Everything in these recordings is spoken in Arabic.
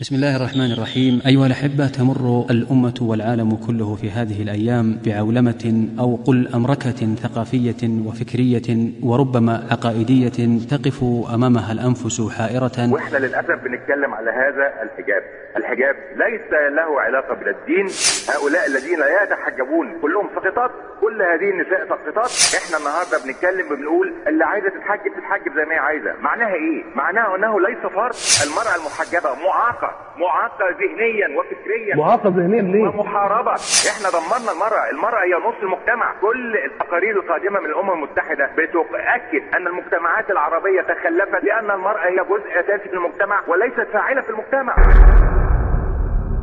بسم الله الرحمن الرحيم أيها الأحبة تمر الأمة والعالم كله في هذه الأيام بعولمة أو قل أمركة ثقافية وفكرية وربما عقائدية تقف أمامها الأنفس حائرة وإحنا للاسف بنتكلم على هذا الحجاب الحجاب ليس له علاقه بالدين هؤلاء الذين لا يتحجبون كلهم ساقطات كل هذه النساء ساقطات إحنا النهارده بنتكلم وبنقول اللي عايزه تتحجب تتحجب زي ما هي عايزه معناها إيه معناها انه ليس فرض المراه المحجبه معاقه معاقة ذهنيا وفكريا معاقب ذهنيا ليه؟ ومحاربة. إحنا دمرنا المرأة المرأة هي نص المجتمع. كل التقارير القادمة من الأمم المتحدة بتؤكد أن المجتمعات العربية تخلفت لأن المرأة هي جزء أساسي في المجتمع وليست فاعلة في المجتمع.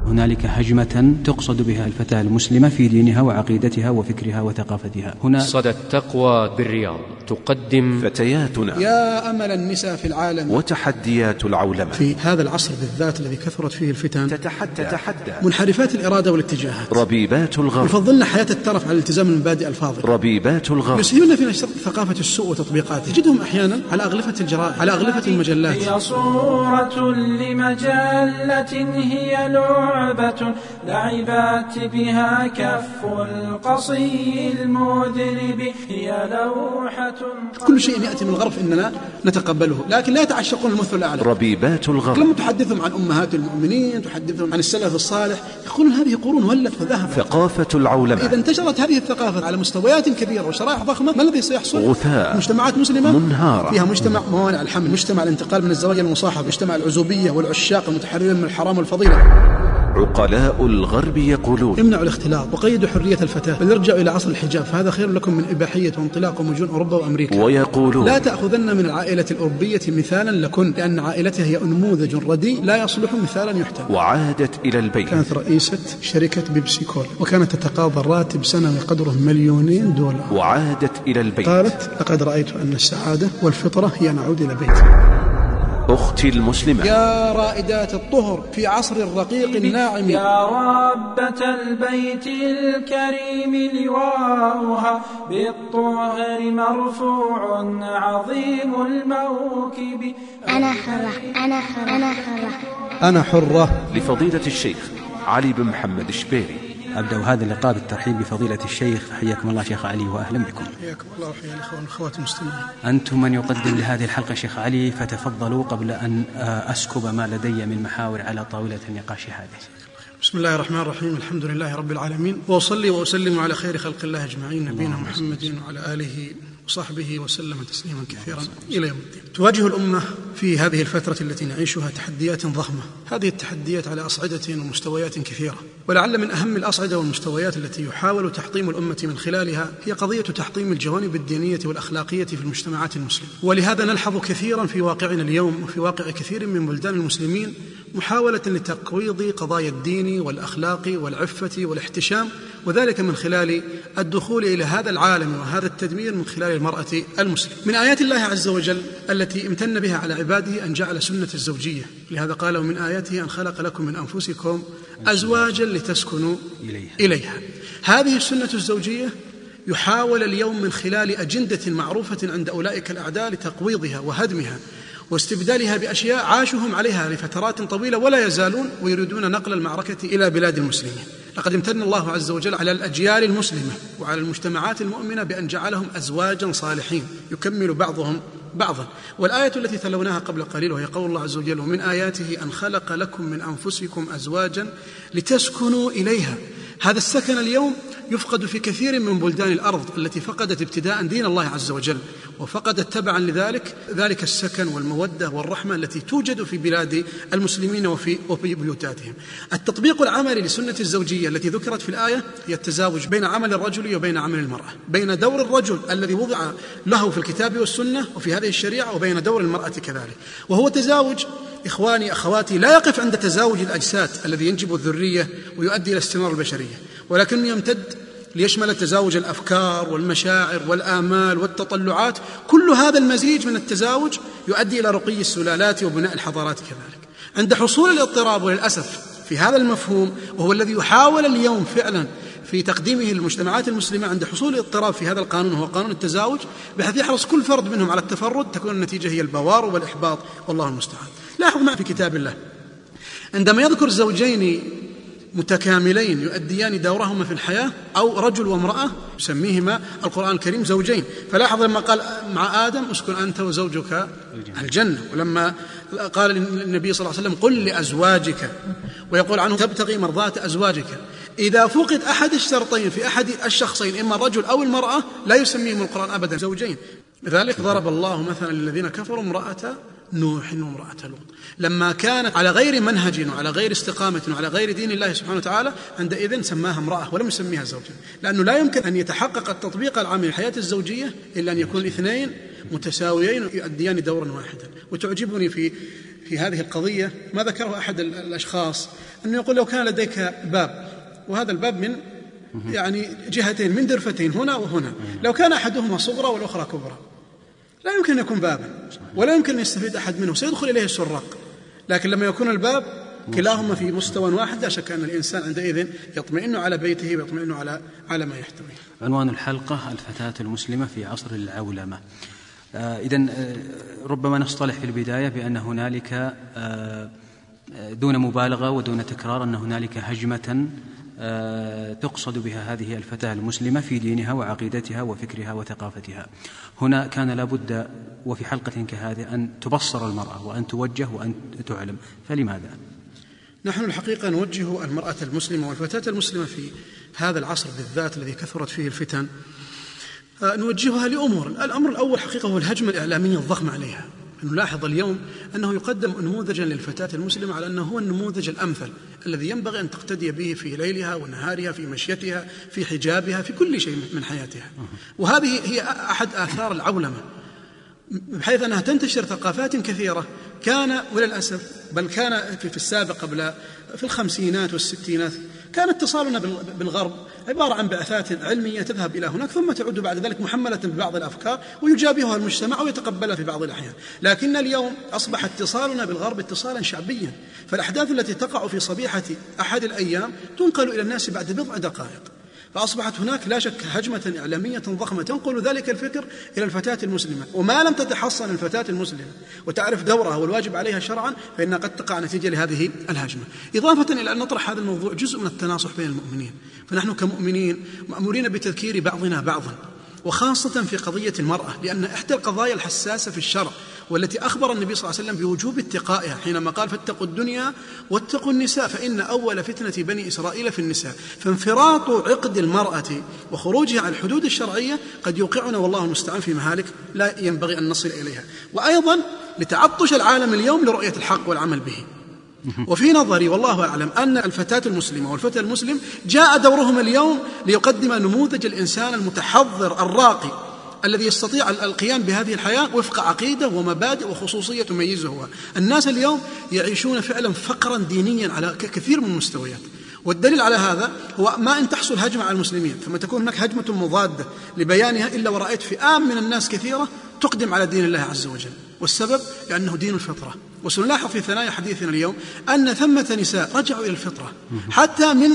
هنالك هجمة تقصد بها الفتاة المسلمة في دينها وعقيدتها وفكرها وثقافتها. هنا صدى التقوى بالرياض. تقدم فتياتنا يا أمل النساء في العالم. وتحديات العولمة في هذا العصر بالذات الذي كثرت فيه الفتن. تتحدى تتحدى. منحرفات الإرادة والاتجاهات. ربيبات الغرب. يفضلن حياة الترف على الالتزام المبادئ الفاضله ربيبات الغرب. يسهلون في نشر ثقافة السوء وتطبيقاته تجدهم أحيانا على أغلفة الجرائد على أغلفة المجلات. هي صورة لمجلة هي لعبة لعبت بها كف القصي المذنب هي لوحة كل شيء يأتي من الغرب إننا نتقبله لكن لا يتعشقون المثل الأعلى. ربيبات الغرب. لما تحدثهم عن أمهات المؤمنين تحدثهم عن السلف الصالح يقولون هذه قرون ولت وذهبت. ثقافة إذا العولمة انتشرت هذه الثقافة على مستويات كبيرة وشرائح ضخمة ما الذي سيحصل؟ غثاء مجتمعات مسلمة منهارة. فيها مجتمع موانع الحمل مجتمع الانتقال من الزواج المصاحب مجتمع العزوبية والعشاق المتحررين من الحرام والفضيلة. عقلاء الغرب يقولون. امنعوا الاختلاط وقيدوا حرية الفتاة. بل ارجعوا إلى عصر الحجاب. فهذا خير لكم من إباحية وانطلاق ومجون أوروبا وأمريكا. ويقولون. لا تأخذن من العائلة الأوروبية مثالا لكن لأن عائلتها هي نموذج رديء لا يصلح مثالا يحتمل وعادت إلى البيت. كانت رئيسة شركة بيبسي كولا وكانت تتقاضى راتب سنوي قدره مليونين دولار. وعادت إلى البيت. قالت لقد رأيت أن السعادة والفطرة هي نعود إلى بيت أختي المسلمة. يا رائدات الطهر في عصر الرقيق الناعم. يا ربة البيت الكريم لواؤها بالطهر مرفوع عظيم الموكب. أنا حرة أنا حرة أنا حرة. أنا حرة. لفضيلة الشيخ علي بن محمد الشبيري. أبدأ هذا اللقاء بالترحيب بفضيلة الشيخ. حياكم الله شيخ علي وأهلا بكم. حياكم الله وحيا الإخوان والأخوات المستمعين. أنتم من يقدم لهذه الحلقة شيخ علي فتفضلوا قبل أن آه، أسكب ما لدي من محاور على طاولة النقاش هذه. بسم الله الرحمن الرحيم الحمد لله رب العالمين وأصلي وأسلم على خير خلق الله أجمعين نبينا محمد وعلى آله وصحبه وسلم تسليما كثيرا إلى يوم الدين. تواجه الأمة في هذه الفترة التي نعيشها تحديات ضخمة. هذه التحديات على أصعدة ومستويات كثيرة. ولعل من أهم الأصعدة والمستويات التي يحاول تحطيم الأمة من خلالها هي قضية تحطيم الجوانب الدينية والأخلاقية في المجتمعات المسلمة. ولهذا نلحظ كثيرا في واقعنا اليوم وفي واقع كثير من بلدان المسلمين محاولة لتقويض قضايا الدين والأخلاق والعفة والاحتشام وذلك من خلال الدخول إلى هذا العالم وهذا التدمير من خلال المرأة المسلمة. من آيات الله عز وجل التي امتن بها على عباده أن جعل سنة الزوجية. لهذا قال ومن آياته أن خلق لكم من أنفسكم أزواجا لتسكنوا إليها. إليها. هذه السنة الزوجية يحاول اليوم من خلال أجندة معروفة عند أولئك الأعداء لتقويضها وهدمها. واستبدالها بأشياء عاشهم عليها لفترات طويلة ولا يزالون ويريدون نقل المعركة إلى بلاد المسلمين. لقد امتن الله عز وجل على الأجيال المسلمة وعلى المجتمعات المؤمنة بأن جعلهم ازواجا صالحين. يكمل بعضهم بعضا. والآية التي تلوناها قبل قليل وهي قول الله عز وجل ومن آياته أن خلق لكم من أنفسكم ازواجا لتسكنوا إليها. هذا السكن اليوم يفقد في كثير من بلدان الأرض التي فقدت ابتداء دين الله عز وجل وفقدت تبعا لذلك ذلك السكن والمودة والرحمة التي توجد في بلاد المسلمين وفي وفي بيوتاتهم. التطبيق العملي لسنة الزوجية التي ذكرت في الآية هي التزاوج بين عمل الرجل وبين عمل المرأة، بين دور الرجل الذي وضع له في الكتاب والسنة وفي هذه الشريعة وبين دور المرأة كذلك. وهو تزاوج إخواني أخواتي لا يقف عند تزاوج الأجساد الذي ينجب الذرية ويؤدي إلى استمرار البشرية، ولكنه يمتد ليشمل تزاوج الأفكار والمشاعر والآمال والتطلعات، كل هذا المزيج من التزاوج يؤدي إلى رقي السلالات وبناء الحضارات كذلك. عند حصول الاضطراب وللأسف في هذا المفهوم وهو الذي يحاول اليوم فعلا في تقديمه للمجتمعات المسلمة عند حصول اضطراب في هذا القانون وهو قانون التزاوج بحيث يحرص كل فرد منهم على التفرد تكون النتيجة هي البوار والإحباط والله المستعان. لاحظ معي في كتاب الله. عندما يذكر زوجين متكاملين يؤديان دورهما في الحياة أو رجل وامرأة يسميهما القرآن الكريم زوجين. فلاحظ لما قال مع آدم اسكن أنت وزوجك الجنة. ولما قال النبي صلى الله عليه وسلم قل لأزواجك. ويقول عنه تبتغي مرضات أزواجك. إذا فقد أحد الشرطين في أحد الشخصين إما الرجل أو المرأة لا يسميهم القرآن أبدا زوجين. لذلك ضرب الله مثلا للذين كفروا امرأة نوح وامرأة لوط. لما كانت على غير منهج وعلى غير استقامة وعلى غير دين الله سبحانه وتعالى عندئذ سماها امرأة ولم يسميها زوجا. لأنه لا يمكن أن يتحقق التطبيق العام للحياة الزوجية إلا أن يكون الاثنين متساويين يؤديان دورا واحدا. وتعجبني في في هذه القضية ما ذكره أحد الأشخاص أنه يقول لو كان لديك باب وهذا الباب من يعني جهتين من درفتين هنا وهنا. لو كان أحدهما صغرى والأخرى كبرى. لا يمكن أن يكون بابا ولا يمكن أن يستفيد أحد منه سيدخل إليه السراق. لكن لما يكون الباب كلاهما في مستوى واحد لا شك أن الإنسان عندئذ يطمئن على بيته ويطمئن على على ما يحتويه. عنوان الحلقة الفتاة المسلمة في عصر العولمة. آه إذا آه ربما نصطلح في البداية بأن هنالك آه دون مبالغة ودون تكرار أن هنالك هجمة تقصد بها هذه الفتاة المسلمة في دينها وعقيدتها وفكرها وثقافتها. هنا كان لابد وفي حلقة كهذه أن تبصر المرأة وأن توجه وأن تعلم. فلماذا؟ نحن الحقيقة نوجه المرأة المسلمة والفتاة المسلمة في هذا العصر بالذات الذي كثرت فيه الفتن آه، نوجهها لأمور الأمر الأول حقيقة هو الهجمة الإعلامية الضخمة عليها. نلاحظ اليوم أنه يقدم نموذجا للفتاة المسلمة على أنه هو النموذج الأمثل الذي ينبغي أن تقتدي به في ليلها ونهارها في مشيتها في حجابها في كل شيء من حياتها. وهذه هي أحد آثار العولمة. بحيث أنها تنتشر ثقافات كثيرة. كان وللأسف بل كان في السابق قبل في الخمسينات والستينات كان اتصالنا بالغرب عبارة عن بعثات علمية تذهب إلى هناك ثم تعود بعد ذلك محملة ببعض الأفكار ويجابهها المجتمع ويتقبلها في بعض الأحيان. لكن اليوم أصبح اتصالنا بالغرب اتصالا شعبيا فالأحداث التي تقع في صبيحة أحد الأيام تنقل إلى الناس بعد بضع دقائق. فأصبحت هناك لا شك هجمة إعلامية ضخمة تنقل ذلك الفكر إلى الفتاة المسلمة. وما لم تتحصن الفتاة المسلمة. وتعرف دورها والواجب عليها شرعا فإنها قد تقع نتيجة لهذه الهجمة. إضافة إلى أن نطرح هذا الموضوع جزء من التناصح بين المؤمنين. فنحن كمؤمنين مأمورين بتذكير بعضنا بعضا. وخاصة في قضية المرأة لأن إحدى القضايا الحساسة في الشرع والتي أخبر النبي صلى الله عليه وسلم بوجوب اتقائها حينما قال فاتقوا الدنيا واتقوا النساء فإن أول فتنة بني إسرائيل في النساء فانفراط عقد المرأة وخروجها عن الحدود الشرعية قد يوقعنا والله المستعان في مهالك لا ينبغي أن نصل إليها. وأيضا لتعطش العالم اليوم لرؤية الحق والعمل به. وفي نظري والله أعلم أن الفتاة المسلمة والفتى المسلم جاء دورهم اليوم ليقدم نموذج الإنسان المتحضر الراقي الذي يستطيع القيام بهذه الحياة وفق عقيدة ومبادئ وخصوصية تميزه الناس اليوم يعيشون فعلا فقرا دينيا على كثير من المستويات. والدليل على هذا هو ما إن تحصل هجمة على المسلمين ثم تكون هناك هجمة مضادة لبيانها إلا ورأيت فئام من الناس كثيرة تقدم على دين الله عز وجل. والسبب لأنه دين الفطرة. وسنلاحظ في ثنايا حديثنا اليوم أن ثمة نساء رجعوا إلى الفطرة. حتى من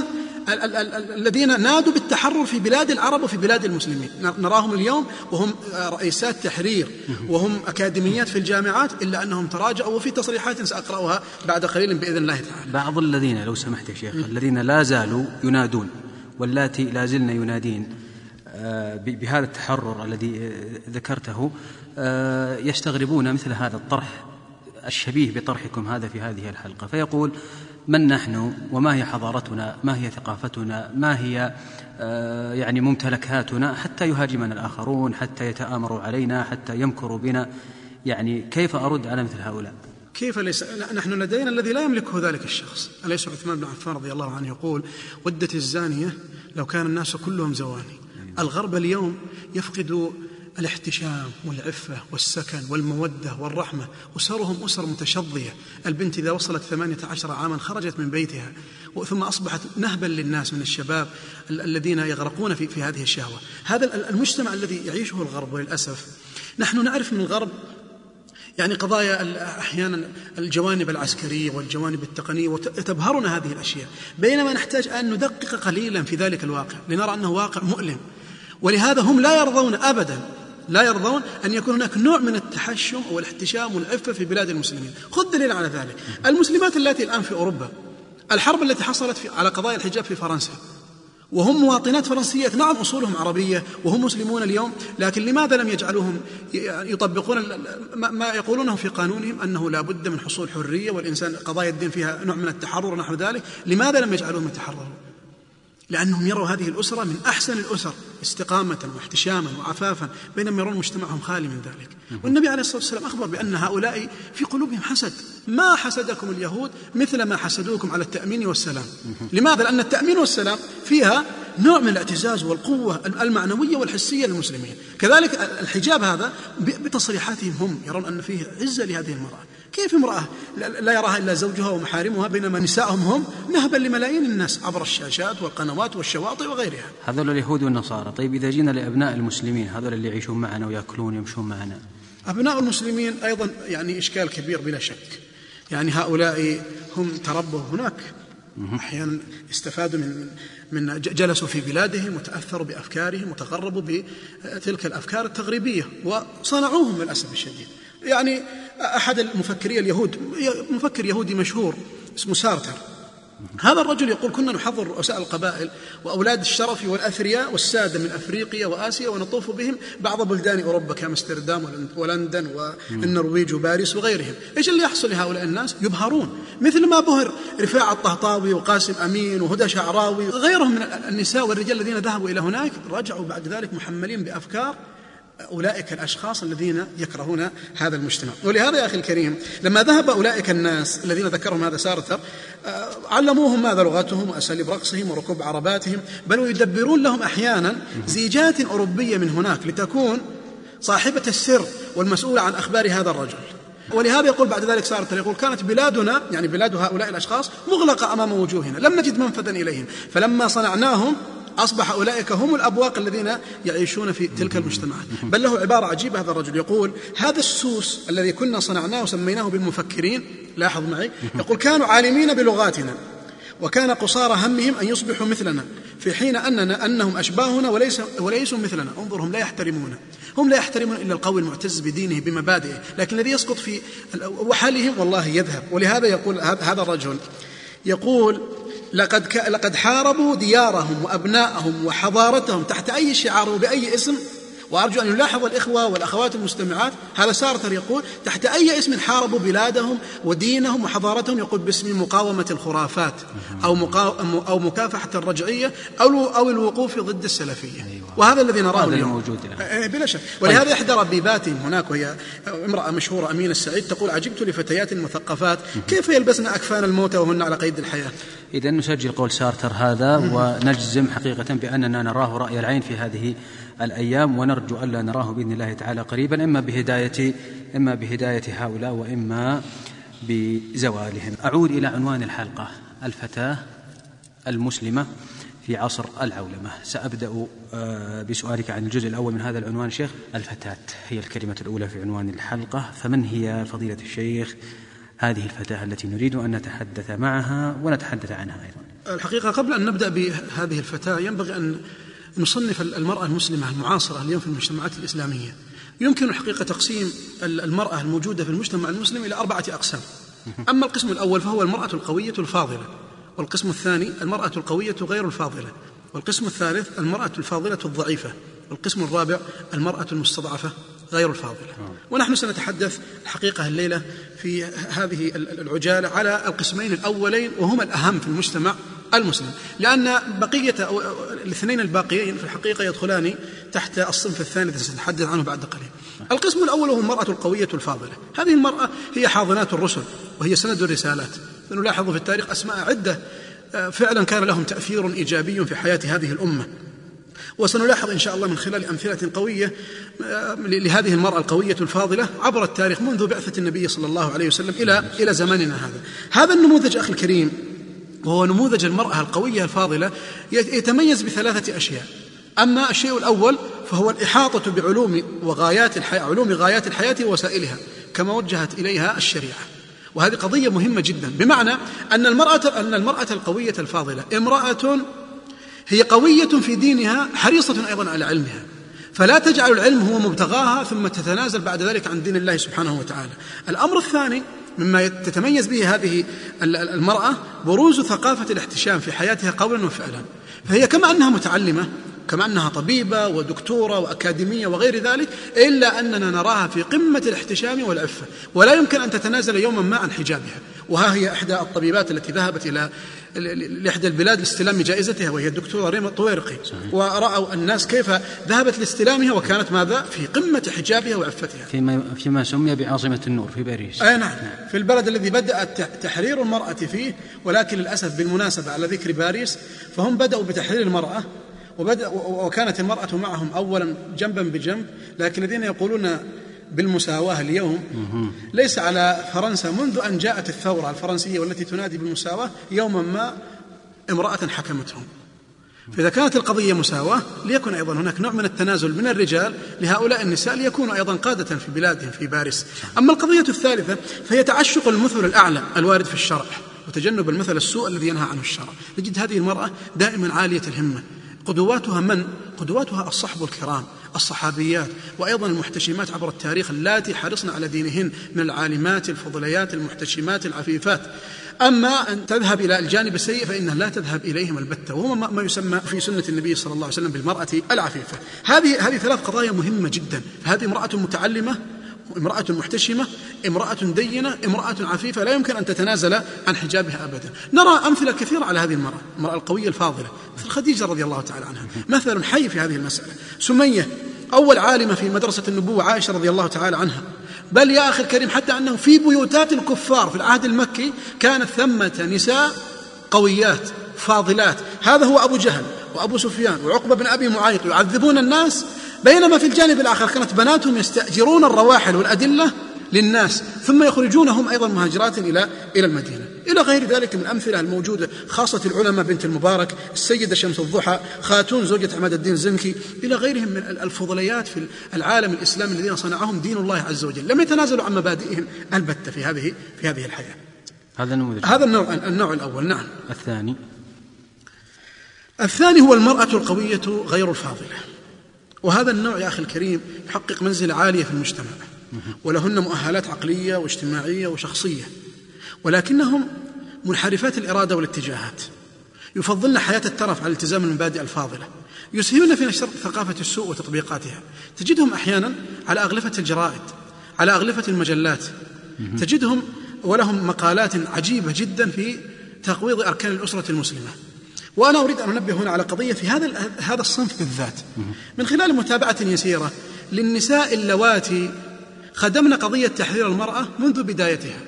الذين نادوا بالتحرر في بلاد العرب وفي بلاد المسلمين. نراهم اليوم وهم رئيسات تحرير وهم أكاديميات في الجامعات إلا أنهم تراجعوا وفي تصريحات سأقرأها بعد قليل بإذن الله تعالى. بعض الذين لو سمحت يا شيخ الذين لا زالوا ينادون واللاتي لا زلن ينادين آه، بهذا التحرر الذي آه، ذكرته آه، يستغربون مثل هذا الطرح الشبيه بطرحكم هذا في هذه الحلقة. فيقول من نحن وما هي حضارتنا؟ ما هي ثقافتنا؟ ما هي آه، يعني ممتلكاتنا؟ حتى يهاجمنا الآخرون حتى يتآمروا علينا حتى يمكروا بنا. يعني كيف أرد على مثل هؤلاء؟ كيف ليس؟ نحن لدينا الذي لا يملكه ذلك الشخص. أليس عثمان بن عفان رضي الله عنه يقول ودت الزانية لو كان الناس كلهم زواني. الغرب اليوم يفقد الاحتشام والعفة والسكن والمودة والرحمة. أسرهم أسر متشظية. البنت إذا وصلت ثمانية عشر عاما خرجت من بيتها ثم أصبحت نهبا للناس من الشباب الذين يغرقون في, في هذه الشهوة. هذا المجتمع الذي يعيشه الغرب وللأسف نحن نعرف من الغرب يعني قضايا أحيانا الجوانب العسكرية والجوانب التقنية وتبهرنا هذه الأشياء. بينما نحتاج أن ندقق قليلا في ذلك الواقع لنرى أنه واقع مؤلم. ولهذا هم لا يرضون ابدا لا يرضون أن يكون هناك نوع من التحشم والاحتشام والعفة في بلاد المسلمين. خذ دليل على ذلك. المسلمات اللاتي الآن في أوروبا الحرب التي حصلت في على قضايا الحجاب في فرنسا وهم مواطنات فرنسيات نعم أصولهم عربية وهم مسلمون اليوم لكن لماذا لم يجعلوهم يطبقون ما يقولونه في قانونهم أنه لا بد من حصول حرية والإنسان قضايا الدين فيها نوع من التحرر ونحو ذلك؟ لماذا لم يجعلوهم يتحرروا لأنهم يروا هذه الأسرة من أحسن الأسر استقامة واحتشاما وعفافا بينما يرون مجتمعهم خالي من ذلك. والنبي عليه الصلاة والسلام أخبر بأن هؤلاء في قلوبهم حسد. ما حسدكم اليهود مثل ما حسدوكم على التأمين والسلام. لماذا؟ لأن التأمين والسلام فيها نوع من الاعتزاز والقوة المعنوية والحسية للمسلمين. كذلك الحجاب هذا بتصريحاتهم هم يرون أن فيه عزة لهذه المرأة. كيف امرأة لا يراها إلا زوجها ومحارمها بينما نسائهم هم نهبا لملايين الناس عبر الشاشات والقنوات والشواطئ وغيرها. هذول اليهود والنصارى. طيب إذا جينا لأبناء المسلمين هذول اللي يعيشون معنا ويأكلون ويمشون معنا. أبناء المسلمين أيضا يعني إشكال كبير بلا شك. يعني هؤلاء هم تربوا هناك. أحيانا استفادوا من من جلسوا في بلادهم وتأثروا بأفكارهم وتغربوا بتلك الأفكار التغريبية وصنعوهم للأسف الشديد. يعني أحد المفكرين اليهود مفكر يهودي مشهور اسمه سارتر. هذا الرجل يقول كنا نحضر رؤساء القبائل وأولاد الشرف والأثرياء والسادة من أفريقيا وآسيا ونطوف بهم بعض بلدان أوروبا كامستردام ولندن والنرويج وباريس وغيرهم. إيش اللي يحصل لهؤلاء الناس؟ يبهرون. مثل ما بهر رفاعة الطهطاوي وقاسم أمين وهدى شعراوي وغيرهم من النساء والرجال الذين ذهبوا إلى هناك رجعوا بعد ذلك محملين بأفكار أولئك الأشخاص الذين يكرهون هذا المجتمع. ولهذا يا أخي الكريم لما ذهب أولئك الناس الذين ذكرهم هذا سارتر آه، علموهم ماذا لغتهم وأساليب رقصهم وركوب عرباتهم بل ويدبرون لهم أحيانا زيجات أوروبية من هناك لتكون صاحبة السر والمسؤولة عن أخبار هذا الرجل. ولهذا يقول بعد ذلك سارتر يقول كانت بلادنا يعني بلاد هؤلاء الأشخاص مغلقة أمام وجوهنا لم نجد منفذا إليهم. فلما صنعناهم أصبح أولئك هم الأبواق الذين يعيشون في تلك المجتمعات. بل له عبارة عجيبة هذا الرجل. يقول هذا السوس الذي كنا صنعناه وسميناه بالمفكرين لاحظ معي يقول كانوا عالمين بلغاتنا وكان قصار همهم أن يصبحوا مثلنا في حين أننا أنهم أشباهنا وليس وليسوا مثلنا. انظرهم لا يحترمون. هم لا يحترمون إلا القوي المعتز بدينه بمبادئه. لكن الذي يسقط في وحلهم والله يذهب. ولهذا يقول هذا الرجل يقول لقد. لقد حاربوا ديارهم وابنائهم وحضارتهم تحت أي شعار وبأي اسم وأرجو أن يلاحظ الإخوة والأخوات المستمعات هذا سارتر يقول تحت أي اسم حاربوا بلادهم ودينهم وحضارتهم يقول باسم مقاومة الخرافات أو مقاوم أو مكافحة الرجعية أو أو الوقوف ضد السلفية. أيوة. وهذا الذي نراه اليوم. موجود إيه، إيه، بلا شك. ولهذا طيب. احدى ربيباتهم هناك وهي امرأة مشهورة أمينة السعيد تقول عجبت لفتيات مثقفات. كيف يلبسن أكفان الموتى وهن على قيد الحياة؟ اذا نسجل قول سارتر هذا ونجزم حقيقة بأننا نراه رأي العين في هذه الأيام ونرجو ألا نراه بإذن الله تعالى قريبا إما بهداية إما بهداية هؤلاء وإما بزوالهم. أعود إلى عنوان الحلقة الفتاة المسلمة في عصر العولمة. سأبدأ آه، بسؤالك عن الجزء الأول من هذا العنوان شيخ. الفتاة هي الكلمة الأولى في عنوان الحلقة. فمن هي فضيلة الشيخ؟ هذه الفتاة التي نريد أن نتحدث معها ونتحدث عنها أيضا. الحقيقة قبل أن نبدأ بهذه الفتاة ينبغي أن نصنف المرأة المسلمة المعاصرة اليوم في المجتمعات الإسلامية. يمكن الحقيقة تقسيم المرأة الموجودة في المجتمع المسلم إلى أربعة أقسام. أما القسم الأول فهو المرأة القوية الفاضلة والقسم الثاني المرأة القوية غير الفاضلة والقسم الثالث المرأة الفاضلة الضعيفة والقسم الرابع المرأة المستضعفة غير الفاضلة. ونحن سنتحدث الحقيقة الليلة في هذه العجالة على القسمين الأولين وهما الأهم في المجتمع المسلم. لأن بقية الاثنين الباقيين في الحقيقة يدخلان تحت الصنف الثاني الذي سنتحدث عنه بعد قليل. القسم الأول هو المرأة القوية الفاضلة. هذه المرأة هي حاضنات الرسل وهي سند الرسالات. نلاحظ في التاريخ أسماء عدة فعلا كان لهم تأثير إيجابي في حياة هذه الأمة. وسنلاحظ إن شاء الله من خلال أمثلة قوية لهذه المرأة القوية الفاضلة عبر التاريخ منذ بعثة النبي صلى الله عليه وسلم إلى إلى زماننا هذا. هذا النموذج أخي الكريم وهو نموذج المرأة القوية الفاضلة يتميز بثلاثة أشياء. أما الشيء الأول فهو الإحاطة بعلوم وغايات الحياة علوم غايات الحياة ووسائلها كما وجهت إليها الشريعة. وهذه قضية مهمة جدا بمعنى أن المرأة أن المرأة القوية الفاضلة امرأة هي قوية في دينها حريصة أيضا على علمها. فلا تجعل العلم هو مبتغاها ثم تتنازل بعد ذلك عن دين الله سبحانه وتعالى. الأمر الثاني مما تتميز به هذه المرأة بروز ثقافة الاحتشام في حياتها قولا وفعلا. فهي كما أنها متعلمة كما أنها طبيبة ودكتورة وأكاديمية وغير ذلك إلا أننا نراها في قمة الاحتشام والعفة. ولا يمكن أن تتنازل يوما ما عن حجابها. وها هي إحدى الطبيبات التي ذهبت إلى لإحدى البلاد لاستلام جائزتها وهي الدكتورة ريما الطويرقي ورأوا الناس كيف ذهبت لاستلامها وكانت ماذا؟ في قمة حجابها وعفتها. فيما, فيما سمي بعاصمة النور في باريس. أي نعم. نعم. في البلد الذي بدأ تحرير المرأة فيه ولكن للأسف بالمناسبة على ذكر باريس فهم بدأوا بتحرير المرأة وبدأ وكانت المرأة معهم أولا جنبا بجنب لكن الذين يقولون بالمساواة اليوم. ليس على فرنسا منذ أن جاءت الثورة الفرنسية والتي تنادي بالمساواة يوما ما امرأة حكمتهم. فإذا كانت القضية مساواة ليكن أيضا هناك نوع من التنازل من الرجال لهؤلاء النساء ليكونوا أيضا قادة في بلادهم في باريس. أما القضية الثالثة فهي تعشق المثل الأعلى الوارد في الشرع وتجنب المثل السوء الذي ينهى عنه الشرع. نجد هذه المرأة دائما عالية الهمة. قدواتها من؟ قدواتها الصحب الكرام. الصحابيات وأيضا المحتشمات عبر التاريخ اللاتي حرصن على دينهن من العالمات الفضليات المحتشمات العفيفات. أما أن تذهب إلى الجانب السيء فإنها لا تذهب إليهم البتة وهو ما يسمى في سنة النبي صلى الله عليه وسلم بالمرأة العفيفة. هذه هذه ثلاث قضايا مهمة جدا. هذه امرأة متعلمة امرأة محتشمة امرأة دينة امرأة عفيفة لا يمكن أن تتنازل عن حجابها أبدا. نرى أمثلة كثيرة على هذه المرأة المرأة القوية الفاضلة مثل خديجة رضي الله تعالى عنها. مثل حي في هذه المسألة. سمية أول عالمة في مدرسة النبوة عائشة رضي الله تعالى عنها. بل يا أخي الكريم حتى أنه في بيوتات الكفار في العهد المكي كانت ثمة نساء قويات فاضلات. هذا هو أبو جهل وأبو سفيان وعقبة بن أبي معيط يعذبون الناس بينما في الجانب الآخر كانت بناتهم يستأجرون الرواحل والأدلة للناس ثم يخرجونهم أيضا مهاجرات إلى إلى المدينة. إلى غير ذلك من الأمثلة الموجودة خاصة العلماء بنت المبارك السيدة شمس الضحى خاتون زوجة عماد الدين زنكي إلى غيرهم من الفضليات في العالم الإسلامي الذين صنعهم دين الله عز وجل. لم يتنازلوا عن مبادئهم البتة في هذه في هذه الحياة. هذا النموذج. هذا النوع النوع الأول. نعم. الثاني. الثاني هو المرأة القوية غير الفاضلة. وهذا النوع يا أخي الكريم يحقق منزلة عالية في المجتمع. ولهن مؤهلات عقلية واجتماعية وشخصية. ولكنهم منحرفات الإرادة والاتجاهات. يفضلن حياة الترف على التزام المبادئ الفاضلة. يسهمون في نشر ثقافة السوء وتطبيقاتها. تجدهم أحيانا على أغلفة الجرائد على أغلفة المجلات. تجدهم ولهم مقالات عجيبة جدا في تقويض أركان الأسرة المسلمة. وأنا أريد أن أنبه هنا على قضية في هذا هذا الصنف بالذات. من خلال متابعة يسيرة للنساء اللواتي خدمن قضية تحرير المرأة منذ بدايتها.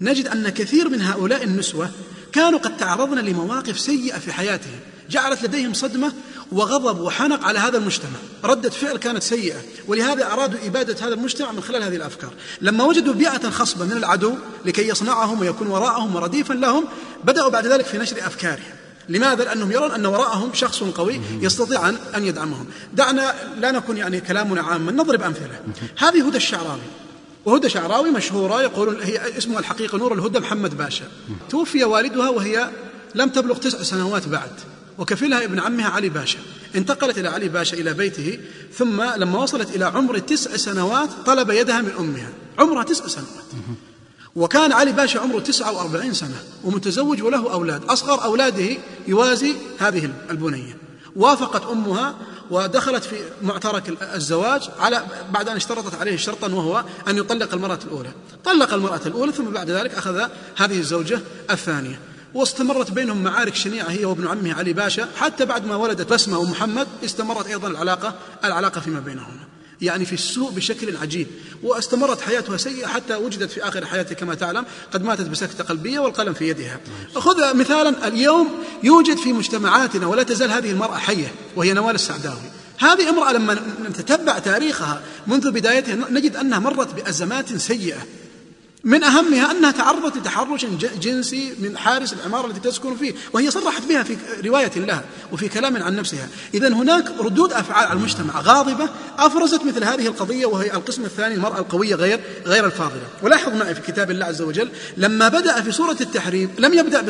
نجد أن كثير من هؤلاء النسوة كانوا قد تعرضن لمواقف سيئة في حياتهم. جعلت لديهم صدمة وغضب وحنق على هذا المجتمع. ردة فعل كانت سيئة ولهذا أرادوا إبادة هذا المجتمع من خلال هذه الأفكار. لما وجدوا بيئة خصبة من العدو لكي يصنعهم ويكون وراءهم ورديفا لهم بدأوا بعد ذلك في نشر أفكارهم. لماذا؟ لأنهم يرون أن وراءهم شخص قوي يستطيع أن يدعمهم. دعنا لا نكون يعني كلامنا عاما نضرب أمثلة. هذه هدى الشعراوي. وهدى شعراوي مشهورة يقولون هي اسمها الحقيقة نور الهدى محمد باشا. توفي والدها وهي لم تبلغ تسع سنوات بعد وكفلها ابن عمها علي باشا. انتقلت إلى علي باشا إلى بيته ثم لما وصلت إلى عمر تسع سنوات طلب يدها من أمها. عمرها تسع سنوات. وكان علي باشا عمره تسعة وأربعين سنة ومتزوج وله أولاد. أصغر أولاده يوازي هذه البنية. وافقت أمها ودخلت في معترك الزواج على بعد أن اشترطت عليه شرطا وهو أن يطلق المرأة الأولى. طلق المرأة الأولى ثم بعد ذلك أخذ هذه الزوجة الثانية. واستمرت بينهم معارك شنيعة هي وابن عمه علي باشا حتى بعد ما ولدت بسمة ومحمد استمرت أيضا العلاقة العلاقة فيما بينهما. يعني في السوء بشكل عجيب. واستمرت حياتها سيئة حتى وجدت في آخر حياتها كما تعلم قد ماتت بسكتة قلبية والقلم في يدها. خذ مثالا اليوم يوجد في مجتمعاتنا ولا تزال هذه المرأة حية وهي نوال السعداوي. هذه امرأة لما نتتبع تاريخها منذ بدايتها نجد أنها مرت بأزمات سيئة. من أهمها أنها تعرضت لتحرش جنسي من حارس العمارة التي تسكن فيه وهي صرحت بها في رواية لها وفي كلام عن نفسها. إذا هناك ردود أفعال على المجتمع غاضبة أفرزت مثل هذه القضية وهي القسم الثاني المرأة القوية غير غير الفاضلة. ولاحظ معي في كتاب الله عز وجل لما بدأ في سورة التحريم لم يبدأ